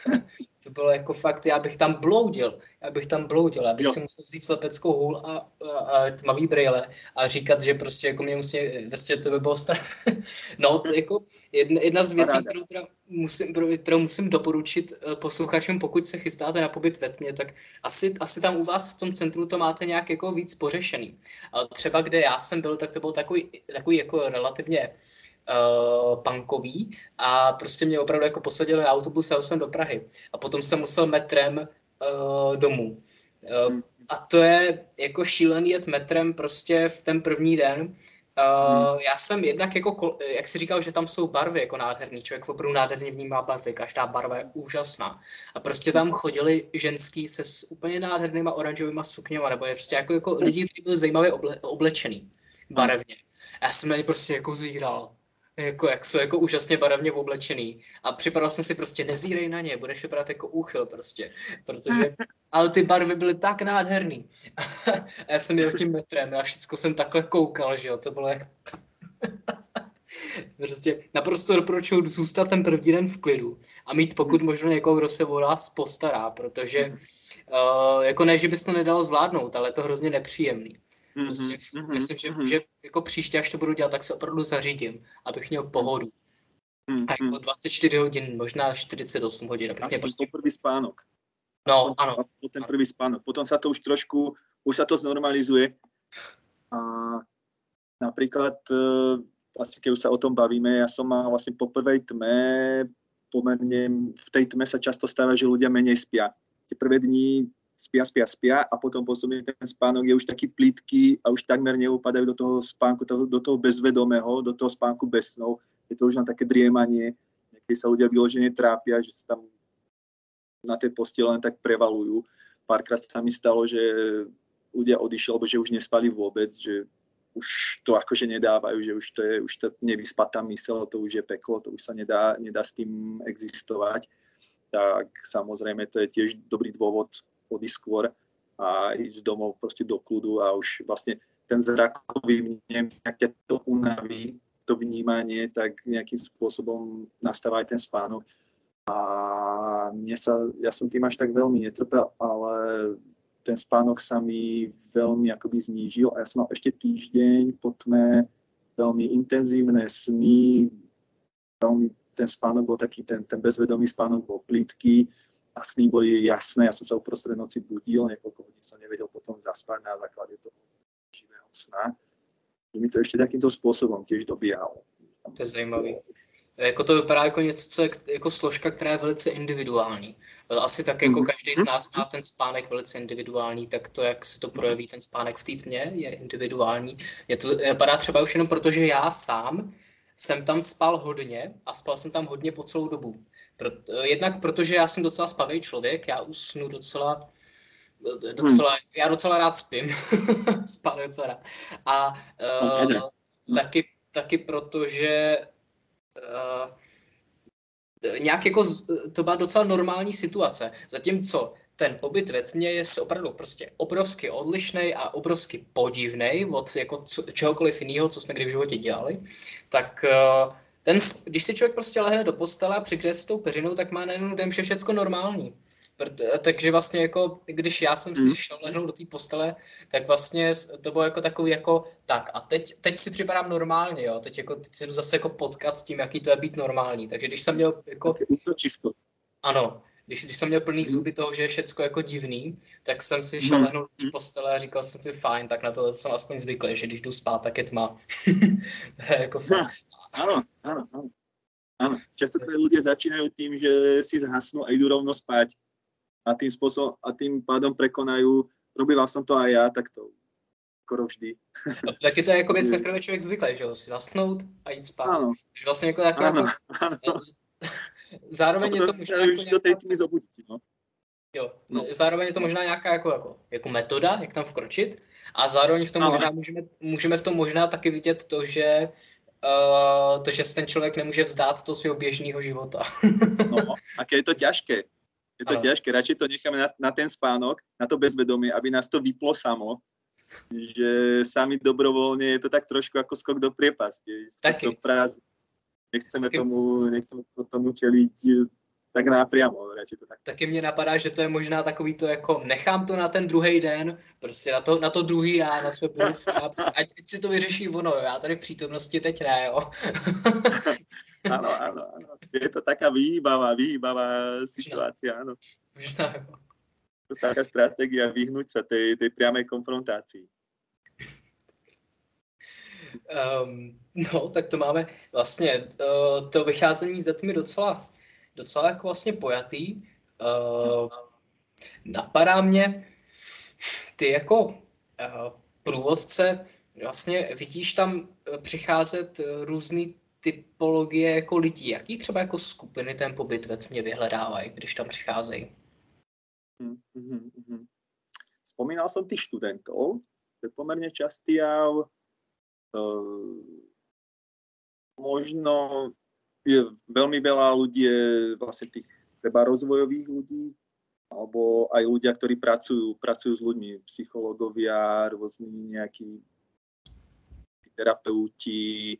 to bylo jako fakt, já bych tam bloudil, já bych tam bloudil, já bych jo. si musel vzít slepeckou hůl a, a, a tmavý brýle a říkat, že prostě jako mě musí, vlastně to by bylo strach. no, to jako jedna, jedna z věcí, kterou, teda musím, kterou musím doporučit eh, posluchačům, pokud se chystáte na pobyt ve tmě, tak asi, asi tam u vás v tom centru to máte nějak jako víc pořešený. A třeba kde já jsem byl, tak to byl takový, takový jako relativně uh, punkový a prostě mě opravdu jako posadili na autobus a jsem do Prahy. A potom jsem musel metrem uh, domů. Uh, a to je jako šílený jet metrem prostě v ten první den. Uh, hmm. Já jsem jednak jako, jak si říkal, že tam jsou barvy jako nádherný, člověk opravdu nádherně vnímá barvy, každá barva je úžasná. A prostě tam chodili ženský se s úplně nádhernýma oranžovýma sukněma, nebo je prostě jako, jako lidi, kteří byli zajímavě oble, oblečený barevně. Já jsem na ně prostě jako zíral jako, jak jsou jako úžasně barevně oblečený. A připadal jsem si prostě, nezírej na ně, budeš vypadat jako úchyl prostě. Protože, ale ty barvy byly tak nádherný. a já jsem jel tím metrem a všechno jsem takhle koukal, že jo, to bylo jak... prostě naprosto doporučuji zůstat ten první den v klidu a mít pokud možno někoho, kdo se o nás postará, protože uh, jako ne, že bys to nedal zvládnout, ale je to hrozně nepříjemný. Mm-hmm, prostě mm-hmm, myslím, že, mm-hmm. že jako příště, až to budu dělat, tak se opravdu zařídím, abych měl pohodu. Mm-hmm. A jako 24 hodin, možná 48 hodin. Abych Aspoň prostě... prvý spánok. No, Aspoň, ano. Ten prvý spánok. Potom sa to už trošku, už sa to znormalizuje. A napríklad, vlastne keď už sa o tom bavíme, ja som mal vlastne po prvej tme, pomerne v tej tme sa často stáva, že ľudia menej spia. Tie prvé dni spia, spia, spia a potom postupne ten spánok je už taký plitký a už takmer neupadajú do toho spánku, toho, do toho bezvedomého, do toho spánku bez snov. Je to už len také driemanie, keď sa ľudia vyložene trápia, že sa tam na tej postele len tak prevalujú. Párkrát sa mi stalo, že ľudia odišli, alebo že už nespali vôbec, že už to akože nedávajú, že už to je už to nevyspatá mysel, to už je peklo, to už sa nedá, nedá s tým existovať. Tak samozrejme to je tiež dobrý dôvod odísť skôr a ísť domov proste do kľudu a už vlastne ten zrakový vnem, ak ťa to unaví, to vnímanie, tak nejakým spôsobom nastáva aj ten spánok. A mne sa, ja som tým až tak veľmi netrpel, ale ten spánok sa mi veľmi akoby znížil a ja som mal ešte týždeň po tme veľmi intenzívne sny, veľmi ten spánok bol taký, ten, ten bezvedomý spánok bol plitký a sny boli jasné, ja som sa uprostred noci budil, niekoľko hodín som nevedel potom zaspať na základe toho živého sna. Že mi to ešte takýmto spôsobom tiež dobiehalo. To je zajímavý. Jako to vypadá jako něco, jako složka, která je velice individuální. Asi tak jako mhm. každý z nás má ten spánek velice individuální, tak to, jak se to projeví ten spánek v té tmě, je individuální. Je to vypadá třeba už jenom proto, že já sám jsem tam spal hodně a spal jsem tam hodně po celou dobu. Jednak protože já jsem docela spavý člověk, já usnu docela docela, hmm. já docela rád spím, spám docela rád. A uh, taky, taky protože uh, nějak jako to byla docela normální situace. Zatímco ten pobyt ve tmě je opravdu prostě obrovsky odlišný a obrovsky podivný od jako co, čehokoliv jiného, co jsme kdy v životě dělali, tak uh, ten, když si člověk prostě lehne do postele a přikryje si tou peřinou, tak má najednou den, že všecko normální. Takže vlastně jako, když já jsem si hmm. šel lehnout do té postele, tak vlastně to bylo jako takový jako, tak a teď, teď si připadám normálně, jo, teď jako, teď si jdu zase jako potkat s tím, jaký to je být normální, takže když jsem měl jako... Ano, když, když jsem měl plný hmm. zuby toho, že je všecko jako divný, tak jsem si šel lehnout do postele a říkal jsem si, fajn, tak na to jsem aspoň zvyklý, že když jdu spát, tak je tma. jako fajn. Ano, ano, ano. Áno, častokrát ľudia začínajú tým, že si zhasnú a idú rovno spať a tým spôsobom a tým pádom prekonajú, robila som to aj ja, tak to skoro vždy. Tak je to jako věc, na které člověk zvyklý, že ho si zasnout a jít spát. Ano. Že vlastně jako jako, ano, ano. Zároveň je to možná jako nějaká... do té tmy zobudit, no. Jo, no. zároveň je to možná nějaká jako, jako, jako metoda, jak tam vkročit a zároveň v tom možná můžeme, můžeme v tom možná taky vidět to, že uh, to, že ten člověk nemůže vzdát toho svého běžného života. no, aké je to těžké. Je to ťažké, radšej to necháme na, na ten spánok, na to bezvedomie, aby nás to vyplo samo, že sami dobrovoľne je to tak trošku ako skok do priepasti, skok do prázdna. Nechceme tomu, nechceme tomu čeliť eh, tak nápriamo, radšej to tak. Taky mě napadá, že to je možná takový to jako nechám to na ten druhý den, prostě na to, na to druhý a na své budoucí, ať, ať si to vyřeší ono, já tady v přítomnosti teď ne, jo. áno, áno, áno. Je to taká vyhýbavá, vyhýbavá situácia, áno. To je taká stratégia vyhnúť sa tej, tej priamej konfrontácii. Um, no, tak to máme vlastně, uh, to vycházení s datami docela, docela jako vlastně pojatý. Uh, napadá mě, ty jako uh, průvodce, vlastně vidíš tam přicházet různý typologie jako lidí? Jaký třeba jako skupiny ten pobyt ve tmě vyhledávají, když tam přicházejí? Mm, mm, mm. Spomínal som tých študentov, to je pomerne častý jav. Uh, možno je veľmi veľa ľudí, je vlastne tých treba rozvojových ľudí, alebo aj ľudia, ktorí pracujú, pracujú s ľuďmi, psychológovia, rôzni nejakí terapeuti,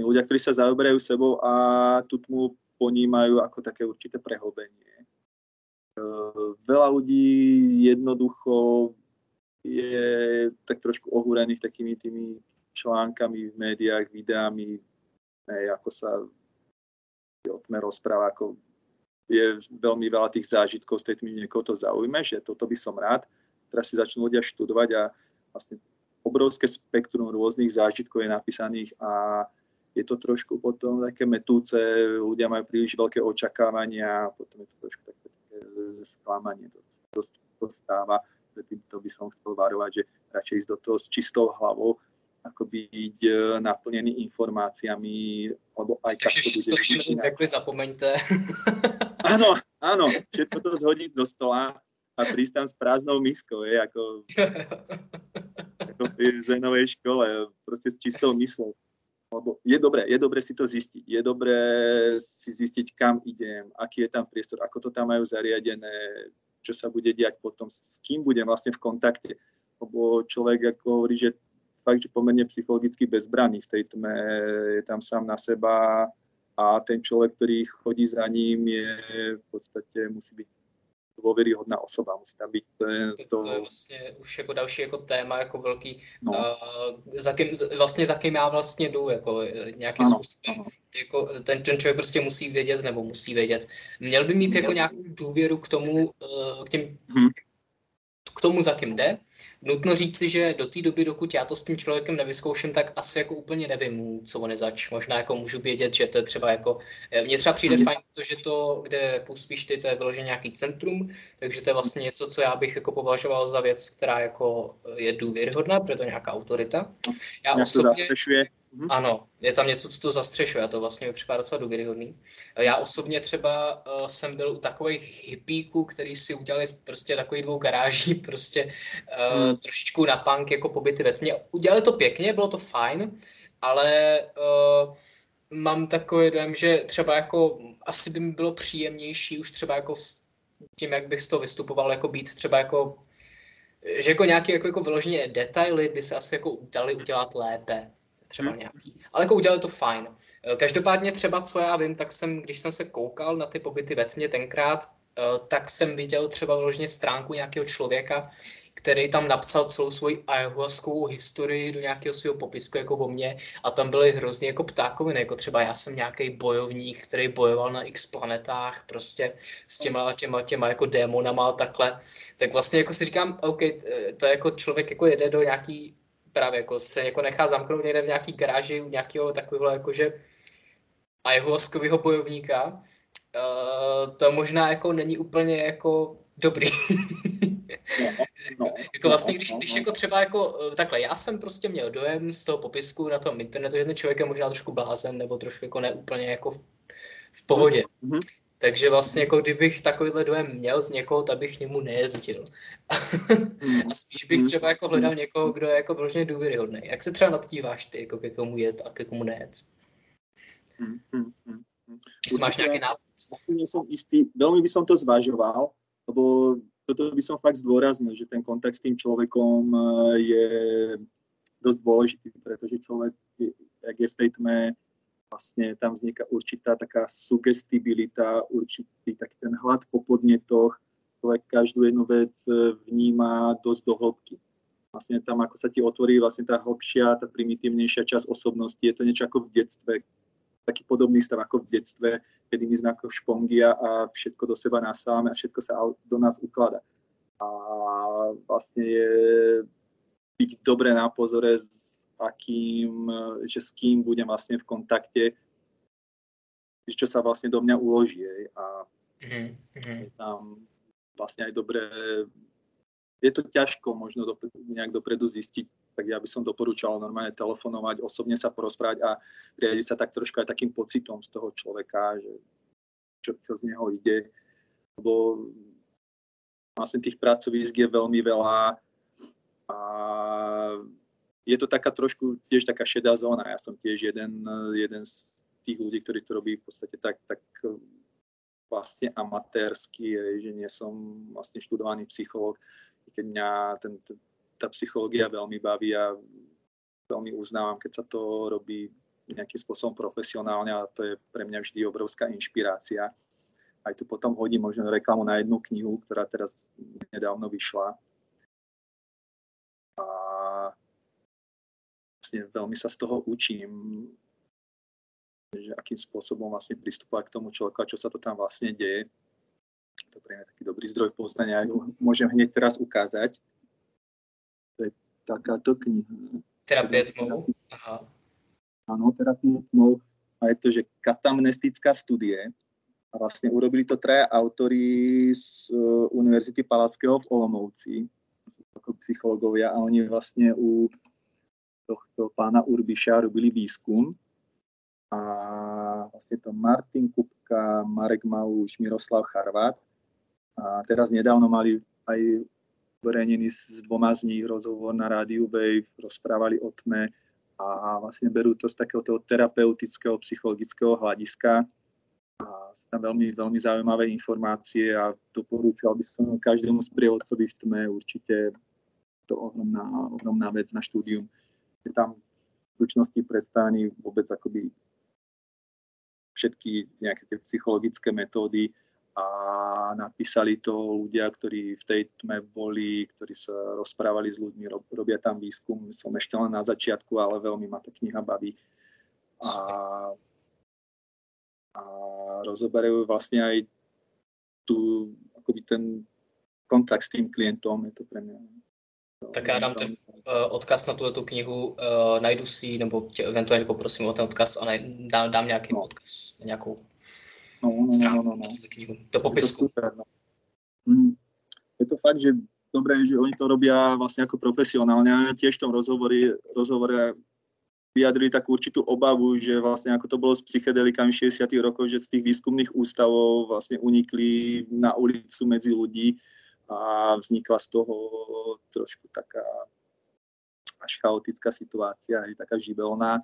ľudia, ktorí sa zaoberajú sebou a tú tmu ponímajú ako také určité prehlbenie. E, veľa ľudí jednoducho je tak trošku ohúrených takými tými článkami v médiách, videami, ne, ako sa o tme rozpráva, ako je veľmi veľa tých zážitkov z tej tmy, niekoho to zaujme, že toto by som rád. Teraz si začnú ľudia študovať a vlastne obrovské spektrum rôznych zážitkov je napísaných a je to trošku potom také metúce, ľudia majú príliš veľké očakávania a potom je to trošku také, také sklamanie. To, to, to stáva, to by som chcel varovať, že radšej ísť do toho s čistou hlavou, ako byť e, naplnený informáciami, alebo aj tak to bude. Všetko řekli, zapomeňte. áno, áno, všetko to zhodiť zo stola a prísť tam s prázdnou miskou, je, ako, ako v tej zenovej škole, proste s čistou myslou lebo je dobré, je dobré si to zistiť. Je dobré si zistiť, kam idem, aký je tam priestor, ako to tam majú zariadené, čo sa bude diať potom, s kým budem vlastne v kontakte. Lebo človek ako hovorí, že fakt, že pomerne psychologicky bezbranný v tej tme, je tam sám na seba a ten človek, ktorý chodí za ním, je v podstate musí byť dôveryhodná osoba, musí tam byť to, to... to je vlastně už jako další jako téma, jako velký, no. uh, za kým, vlastně za kým já vlastně jdu, jako nějakým ano, způsobem. Ano. Jako, ten, ten člověk prostě musí vědět, nebo musí vědět. Měl by mít jako nějakou důvěru k tomu, uh, k těm hmm k tomu, za kým jde. Nutno říci, že do té doby, dokud já to s tím člověkem nevyzkouším, tak asi jako úplně nevím, co on je zač. Možná jako můžu vědět, že to je třeba jako... Eh, mně třeba přijde fajn to, že to, kde působíš ty, to je vyloženě nějaký centrum, takže to je vlastně něco, co já bych jako považoval za věc, která jako je důvěryhodná, protože to je nějaká autorita. Já osobně... to Mm-hmm. Ano, je tam něco, co to zastřešuje a to vlastně mi připadá docela důvěryhodný. Já osobně třeba uh, jsem byl u takových hippíků, který si udělali prostě takový dvou garáží, prostě uh, mm. trošičku na punk jako pobyty ve tmě. Udělali to pěkně, bylo to fajn, ale uh, mám takový dojem, že třeba jako asi by mi bylo příjemnější už třeba jako tím, jak bych z toho vystupoval, jako být třeba jako že jako nějaké jako, jako vyloženě detaily by se asi jako dali udělat lépe třeba hmm. nějaký. Ale jako udělali to fajn. Eh, každopádně třeba, co já vím, tak jsem, když jsem se koukal na ty pobyty ve tmě tenkrát, eh, tak jsem viděl třeba vložně stránku nějakého člověka, který tam napsal celou svoji ayahuaskovou historii do nějakého svého popisku jako o mně a tam byly hrozně jako ptákoviny, jako třeba já jsem nějaký bojovník, který bojoval na x planetách prostě s těma těma, těma jako démonama a takhle, tak vlastně jako si říkám, OK, to je jako člověk jako jede do nějaký právě jako se jako nechá zamknout někde v nějaký garáži u nějakého takového jakože ayahuaskového bojovníka, uh, to možná jako není úplně jako dobrý. No, no, jako vlastně, když, no, když no. jako třeba jako eh, takhle, já jsem prostě měl dojem z toho popisku na tom internetu, že ten člověk je možná trošku blázen nebo trošku jako neúplně jako v, v pohodě. Mm-hmm. Takže vlastně jako kdybych takovýhle dojem měl z někoho, tak bych k němu nejezdil. a spíš bych třeba jako hledal někoho, kdo je jako vložně důvěryhodný. Jak se třeba na to díváš ty, jako ke komu jezd a ke komu nejet? Jestli máš nějaký nápad? Asi nie som istý, veľmi by som to zvažoval, lebo toto by som fakt zdôraznil, že ten kontakt s tým človekom eh, je dosť dôležitý, pretože človek, jak je v tej tme, vlastne tam vzniká určitá taká sugestibilita, určitý taký ten hlad po podnetoch, človek každú jednu vec e, vníma dosť do hĺbky. Vlastne tam, ako sa ti otvorí vlastne tá hlbšia, tá primitívnejšia časť osobnosti, je to niečo ako v detstve, taký podobný stav ako v detstve, kedy my sme ako špongia a všetko do seba nasávame a všetko sa do nás ukladá. A vlastne je byť dobre na pozore, akým, že s kým budem vlastne v kontakte, čo sa vlastne do mňa uloží. A mm-hmm. je tam vlastne aj dobré, je to ťažko možno do, nejak dopredu zistiť, tak ja by som doporučal normálne telefonovať, osobne sa porozprávať a riadiť sa tak trošku aj takým pocitom z toho človeka, že čo, čo z neho ide. Lebo vlastne tých pracovísk je veľmi veľa a je to taká trošku tiež taká šedá zóna. Ja som tiež jeden, jeden z tých ľudí, ktorí to robí v podstate tak, tak vlastne amatérsky, že nie som vlastne študovaný psychológ, keď mňa ten, tá psychológia veľmi baví a veľmi uznávam, keď sa to robí nejakým spôsobom profesionálne a to je pre mňa vždy obrovská inšpirácia. Aj tu potom hodím možno reklamu na jednu knihu, ktorá teraz nedávno vyšla. A vlastne veľmi sa z toho učím, že akým spôsobom vlastne pristupovať k tomu človeku a čo sa to tam vlastne deje. To pre mňa taký dobrý zdroj poznania. Môžem hneď teraz ukázať. To je takáto kniha. Terapie tmou? Aha. Áno, terapie tmou. A je to, že katamnestická studie. A vlastne urobili to traja autory z uh, Univerzity Palackého v Olomouci, ako psychológovia, a oni vlastne u tohto pána Urbiša robili výskum. A vlastne to Martin Kupka, Marek Maluš, Miroslav Charvat a teraz nedávno mali aj verejnený s dvoma z nich rozhovor na rádiu Wave, rozprávali o tme a vlastne berú to z takého terapeutického, psychologického hľadiska. A sú tam veľmi, veľmi zaujímavé informácie a doporúčal by som každému sprievodcovi v tme určite to ohromná, ohromná vec na štúdium. Tam v slučnosti predstavený vôbec akoby všetky nejaké tie psychologické metódy a napísali to ľudia, ktorí v tej tme boli, ktorí sa rozprávali s ľuďmi, robia tam výskum. Som ešte len na začiatku, ale veľmi ma tá kniha baví. A, a rozoberajú vlastne aj tu, akoby ten kontakt s tým klientom, je to pre mňa tak já dám ten uh, odkaz na tuto knihu, uh, najdu si, nebo tě eventuálně poprosím o ten odkaz a dám, dám nějaký no. odkaz, nějakou no, no, stránku no, no, no. na knihu, do popisku. Je to, super, no. mm. je to fakt, že dobré, že oni to robia vlastne ako profesionálne. Tiež v tom rozhovore, rozhovore vyjadrili takú určitú obavu, že vlastne ako to bolo s psychedelikami 60. rokov, že z tých výskumných ústavov vlastne unikli na ulicu medzi ľudí a vznikla z toho trošku taká až chaotická situácia, aj taká živelná.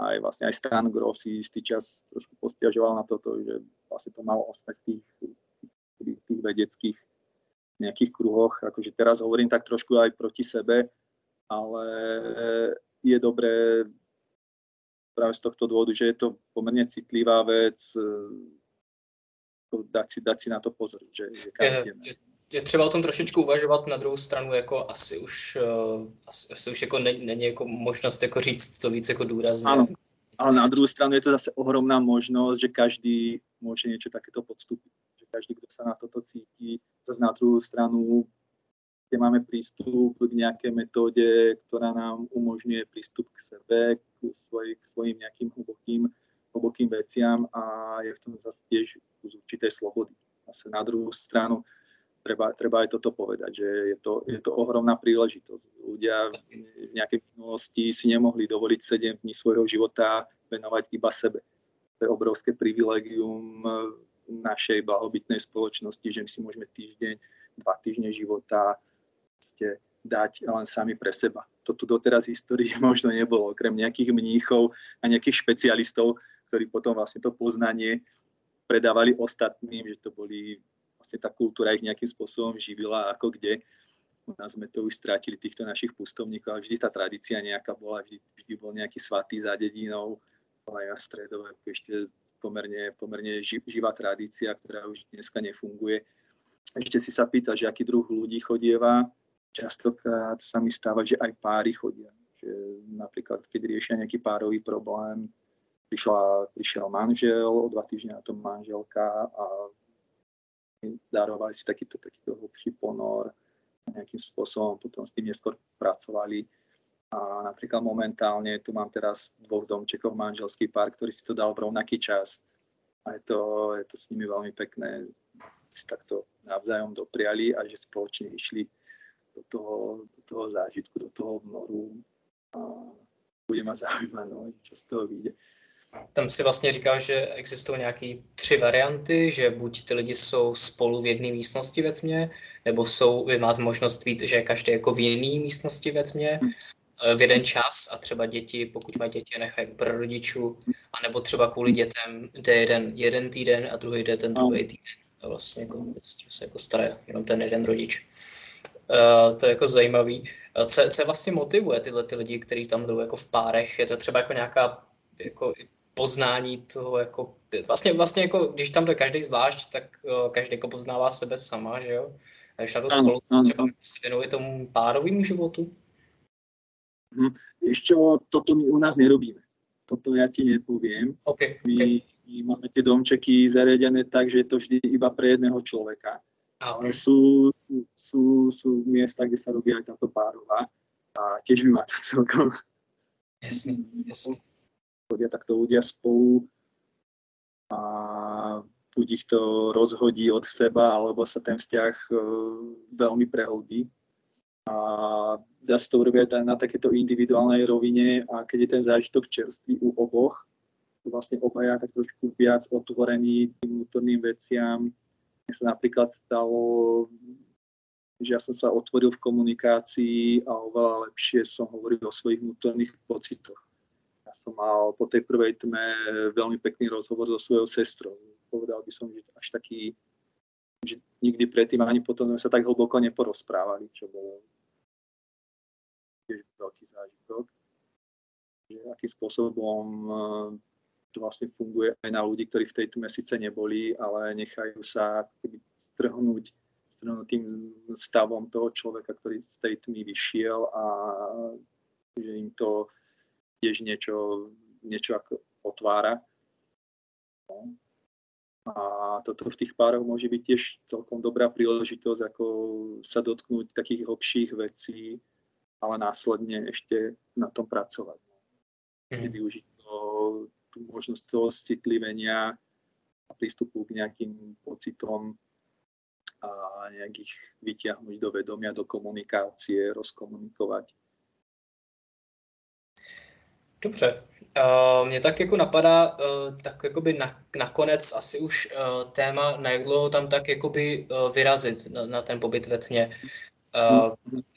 Aj vlastne aj Stan Gross si istý čas trošku postiažoval na toto, že vlastne to malo ostať v tých, tých, tých vedeckých nejakých kruhoch. Akože teraz hovorím tak trošku aj proti sebe, ale je dobré práve z tohto dôvodu, že je to pomerne citlivá vec, dať si, dať si na to pozor, že, že je, je, je třeba o tom trošičku uvažovat na druhou stranu, jako asi už, uh, asi, asi už jako není, není jako možnost jako říct to víc jako důrazně. Ano, ale na druhou stranu je to zase ohromná možnost, že každý může něco takéto podstupit. Že každý, kdo se na toto cítí, zase na druhou stranu kde máme prístup k nejakej metóde, ktorá nám umožňuje prístup k sebe, k, svoj, k svojim nejakým hlbokým, hlbokým veciam a je v tom zase tiež z určitej slobody. Zase na druhú stranu treba, treba aj toto povedať, že je to, je to ohromná príležitosť. Ľudia v nejakej minulosti si nemohli dovoliť 7 dní svojho života venovať iba sebe. To je obrovské privilegium našej blahobytnej spoločnosti, že my si môžeme týždeň, dva týždne života ste dať len sami pre seba. To tu doteraz v histórii možno nebolo, okrem nejakých mníchov a nejakých špecialistov, ktorí potom vlastne to poznanie predávali ostatným, že to boli vlastne tá kultúra ich nejakým spôsobom živila, ako kde. U nás sme to už strátili, týchto našich pustovníkov, ale vždy tá tradícia nejaká bola, vždy, vždy bol nejaký svatý za dedinou, aj na stredové, ešte pomerne, pomerne živá tradícia, ktorá už dneska nefunguje. Ešte si sa pýta, že aký druh ľudí chodieva. Častokrát sa mi stáva, že aj páry chodia. Že napríklad, keď riešia nejaký párový problém, prišla, prišiel manžel, o dva týždne na tom manželka a darovali si takýto, takýto hlbší ponor a nejakým spôsobom potom s tým neskôr pracovali. A napríklad momentálne tu mám teraz dvoch domčekov manželský pár, ktorý si to dal v rovnaký čas. A je to, je to s nimi veľmi pekné, si takto navzájom dopriali a že spoločne išli do toho, do toho zážitku, do toho vnoru. A bude ma zaujímať, no, čo z toho vyjde. Tam si vlastně říkal, že existují nějaké tři varianty, že buď ty lidi jsou spolu v jedné místnosti ve tmě, nebo jsou, vy máte možnost vít, že každý jako v jiné místnosti ve tmě, eh, v jeden čas a třeba děti, pokud mají děti, nechají pro rodičů, anebo třeba kvůli dětem jde jeden, jeden týden a druhý jde ten druhý týden. A vlastně jako, s tím se jako stará jenom ten jeden rodič. Uh, to je jako zajímavý. Uh, co, co vlastně motivuje tyhle ty lidi, kteří tam jdou jako v párech? Je to třeba jako nějaká jako poznání toho, jako, vlastně, vlastně jako, když tam jde každý zvlášť, tak uh, každý jako poznává sebe sama, že jo? A když na to spolu třeba se věnuje tomu párovému životu? Hmm. Ešte toto my u nás nerobíme. Toto ja ti nepoviem. Okay, my, okay. my máme tie domčeky zariadené tak, že je to vždy iba pre jedného človeka. Okay. Ale sú, sú, sú, sú miesta, kde sa robí aj táto párová a tiež by ma to celkom... Jasne, jasne chodia takto ľudia spolu a buď ich to rozhodí od seba, alebo sa ten vzťah e, veľmi prehlbí. A dá sa to urobiť aj na takéto individuálnej rovine a keď je ten zážitok čerstvý u oboch, vlastne obaja tak trošku viac otvorení tým vnútorným veciam. Mne sa napríklad stalo, že ja som sa otvoril v komunikácii a oveľa lepšie som hovoril o svojich vnútorných pocitoch Ja som mal po tej prvej tme veľmi pekný rozhovor so svojou sestrou. Povedal by som, že až taký, že nikdy predtým ani potom sme sa tak hlboko neporozprávali, čo bolo tiež veľký zážitok. Že akým spôsobom to vlastne funguje aj na ľudí, ktorí v tej tme síce neboli, ale nechajú sa strhnúť, strhnúť tým stavom toho človeka, ktorý z tej tmy vyšiel a že im to tiež niečo, niečo ako otvára. No. A toto v tých pároch môže byť tiež celkom dobrá príležitosť, ako sa dotknúť takých hlbších vecí, ale následne ešte na tom pracovať. Mm. Využiť to tú možnosť toho citlivenia a prístupu k nejakým pocitom a nejakých vyťahnuť do vedomia, do komunikácie, rozkomunikovať. Dobře, uh, mě tak jako napadá, uh, tak jakoby na, nakonec asi už uh, téma, na jak dlouho tam tak jakoby uh, vyrazit na, na ten pobyt ve tmě. Uh,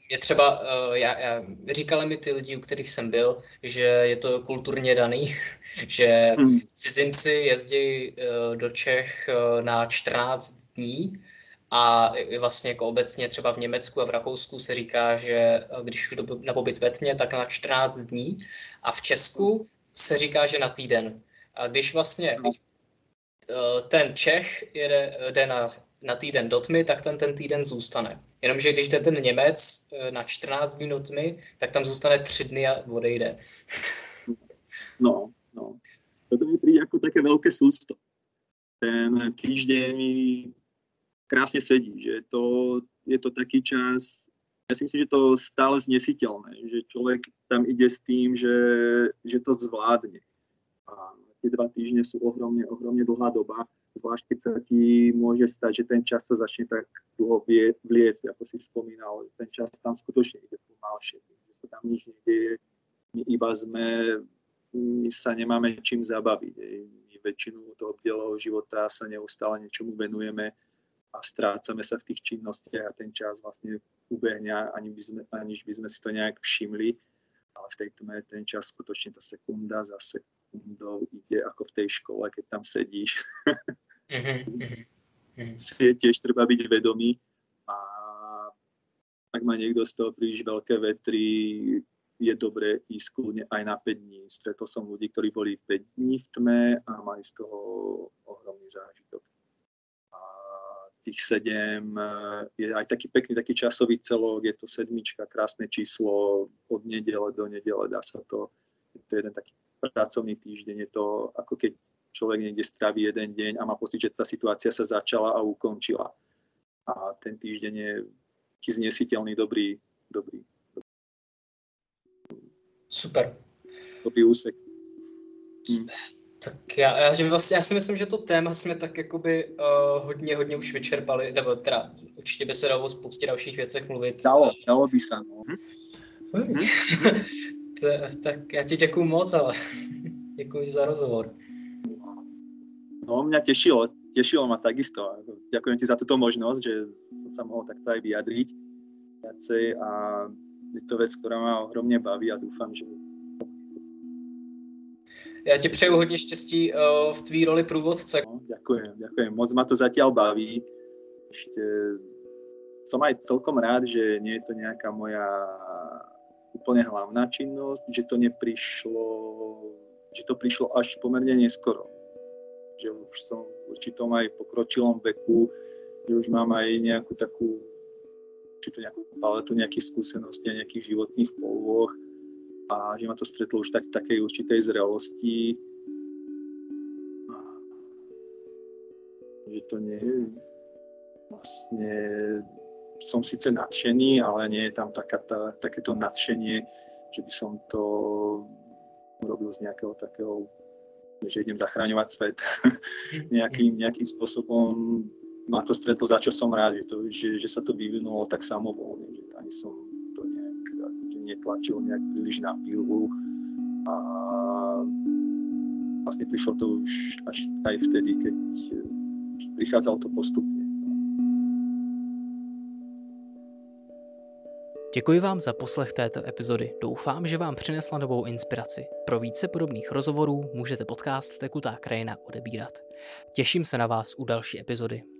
je třeba, uh, já, já, říkali mi ty lidi, u kterých jsem byl, že je to kulturně daný, že hmm. cizinci jezdí uh, do Čech uh, na 14 dní a vlastně jako obecně třeba v Německu a v Rakousku se říká, že když už na pobyt ve tmě, tak na 14 dní a v Česku se říká, že na týden. A když vlastně ten Čech jede, jde na na týden do tmy, tak ten ten týden zůstane. Jenomže když jde ten Němec eh, na 14 dní do tmy, tak tam zůstane 3 dny a odejde. No, no. To mi príde ako také veľké sústo. Ten týždeň mi krásne sedí, že to, je to taký čas, ja si myslím, že to stále znesiteľné, že človek tam ide s tým, že, že to zvládne. A tie dva týždne sú ohromne, ohromne dlhá doba zvlášť keď sa ti môže stať, že ten čas sa začne tak dlho vliecť, ako si spomínal, ten čas tam skutočne ide pomalšie, že sa tam nič nedieje, my iba sme, my sa nemáme čím zabaviť. My väčšinu toho bdelého života sa neustále niečomu venujeme a strácame sa v tých činnostiach a ten čas vlastne ubehňa, ani by sme, aniž by sme si to nejak všimli, ale v tej tme ten čas skutočne tá sekunda za sekundou ide ako v tej škole, keď tam sedíš. Mm-hmm. Si je tiež treba byť vedomý a ak má niekto z toho príliš veľké vetry, je dobré ísť kľudne aj na 5 dní. Stretol som ľudí, ktorí boli 5 dní v tme a mali z toho ohromný zážitok. Tých 7 eh, je aj taký pekný taký časový celok, je to sedmička, krásne číslo od nedele do nedele, dá sa to, je to jeden taký pracovný týždeň, je to ako keď človek niekde straví jeden deň a má pocit, že tá situácia sa začala a ukončila. A ten týždeň je taký znesiteľný, dobrý, dobrý. Super. Dobrý úsek. Hm. Tak já, já, že vlastně, já si myslím, že to téma jsme tak jakoby uh, hodně, hodně už vyčerpali, nebo teda určitě by se dalo o spoustě dalších věcech mluvit. Dalo, dalo by se, no. Hm? tak já ti děkuju moc, ale děkuji za rozhovor. No, mňa tešilo, tešilo ma takisto. Ďakujem ti za túto možnosť, že som sa mohol takto aj vyjadriť viacej a je to vec, ktorá ma ohromne baví a dúfam, že Já ti přeju hodně štěstí uh, v tvý roli průvodce. No, ďakujem, ďakujem. Moc ma to zatiaľ baví. Ešte som aj celkom rád, že nie je to nejaká moja úplne hlavná činnosť, že to neprišlo, že to prišlo až pomerne neskoro že už som v určitom aj pokročilom veku, že už mám aj nejakú takú či to nejakú paletu nejakých skúseností a nejakých životných polôch a že ma to stretlo už tak takej určitej zrelosti. Že to nie je vlastne som síce nadšený, ale nie je tam taká tá, takéto nadšenie, že by som to urobil z nejakého takého že idem zachraňovať svet nejakým, nejakým spôsobom. Ma to stretlo, za čo som rád, že, to, že, že sa to vyvinulo tak samovolne, že ani som netlačil nejak príliš na pilu. A vlastne prišlo to už až aj vtedy, keď prichádzalo to postupne. Děkuji vám za poslech této epizody. Doufám, že vám přinesla novou inspiraci. Pro více podobných rozhovorů můžete podcast Tekutá krajina odebírat. Těším se na vás u další epizody.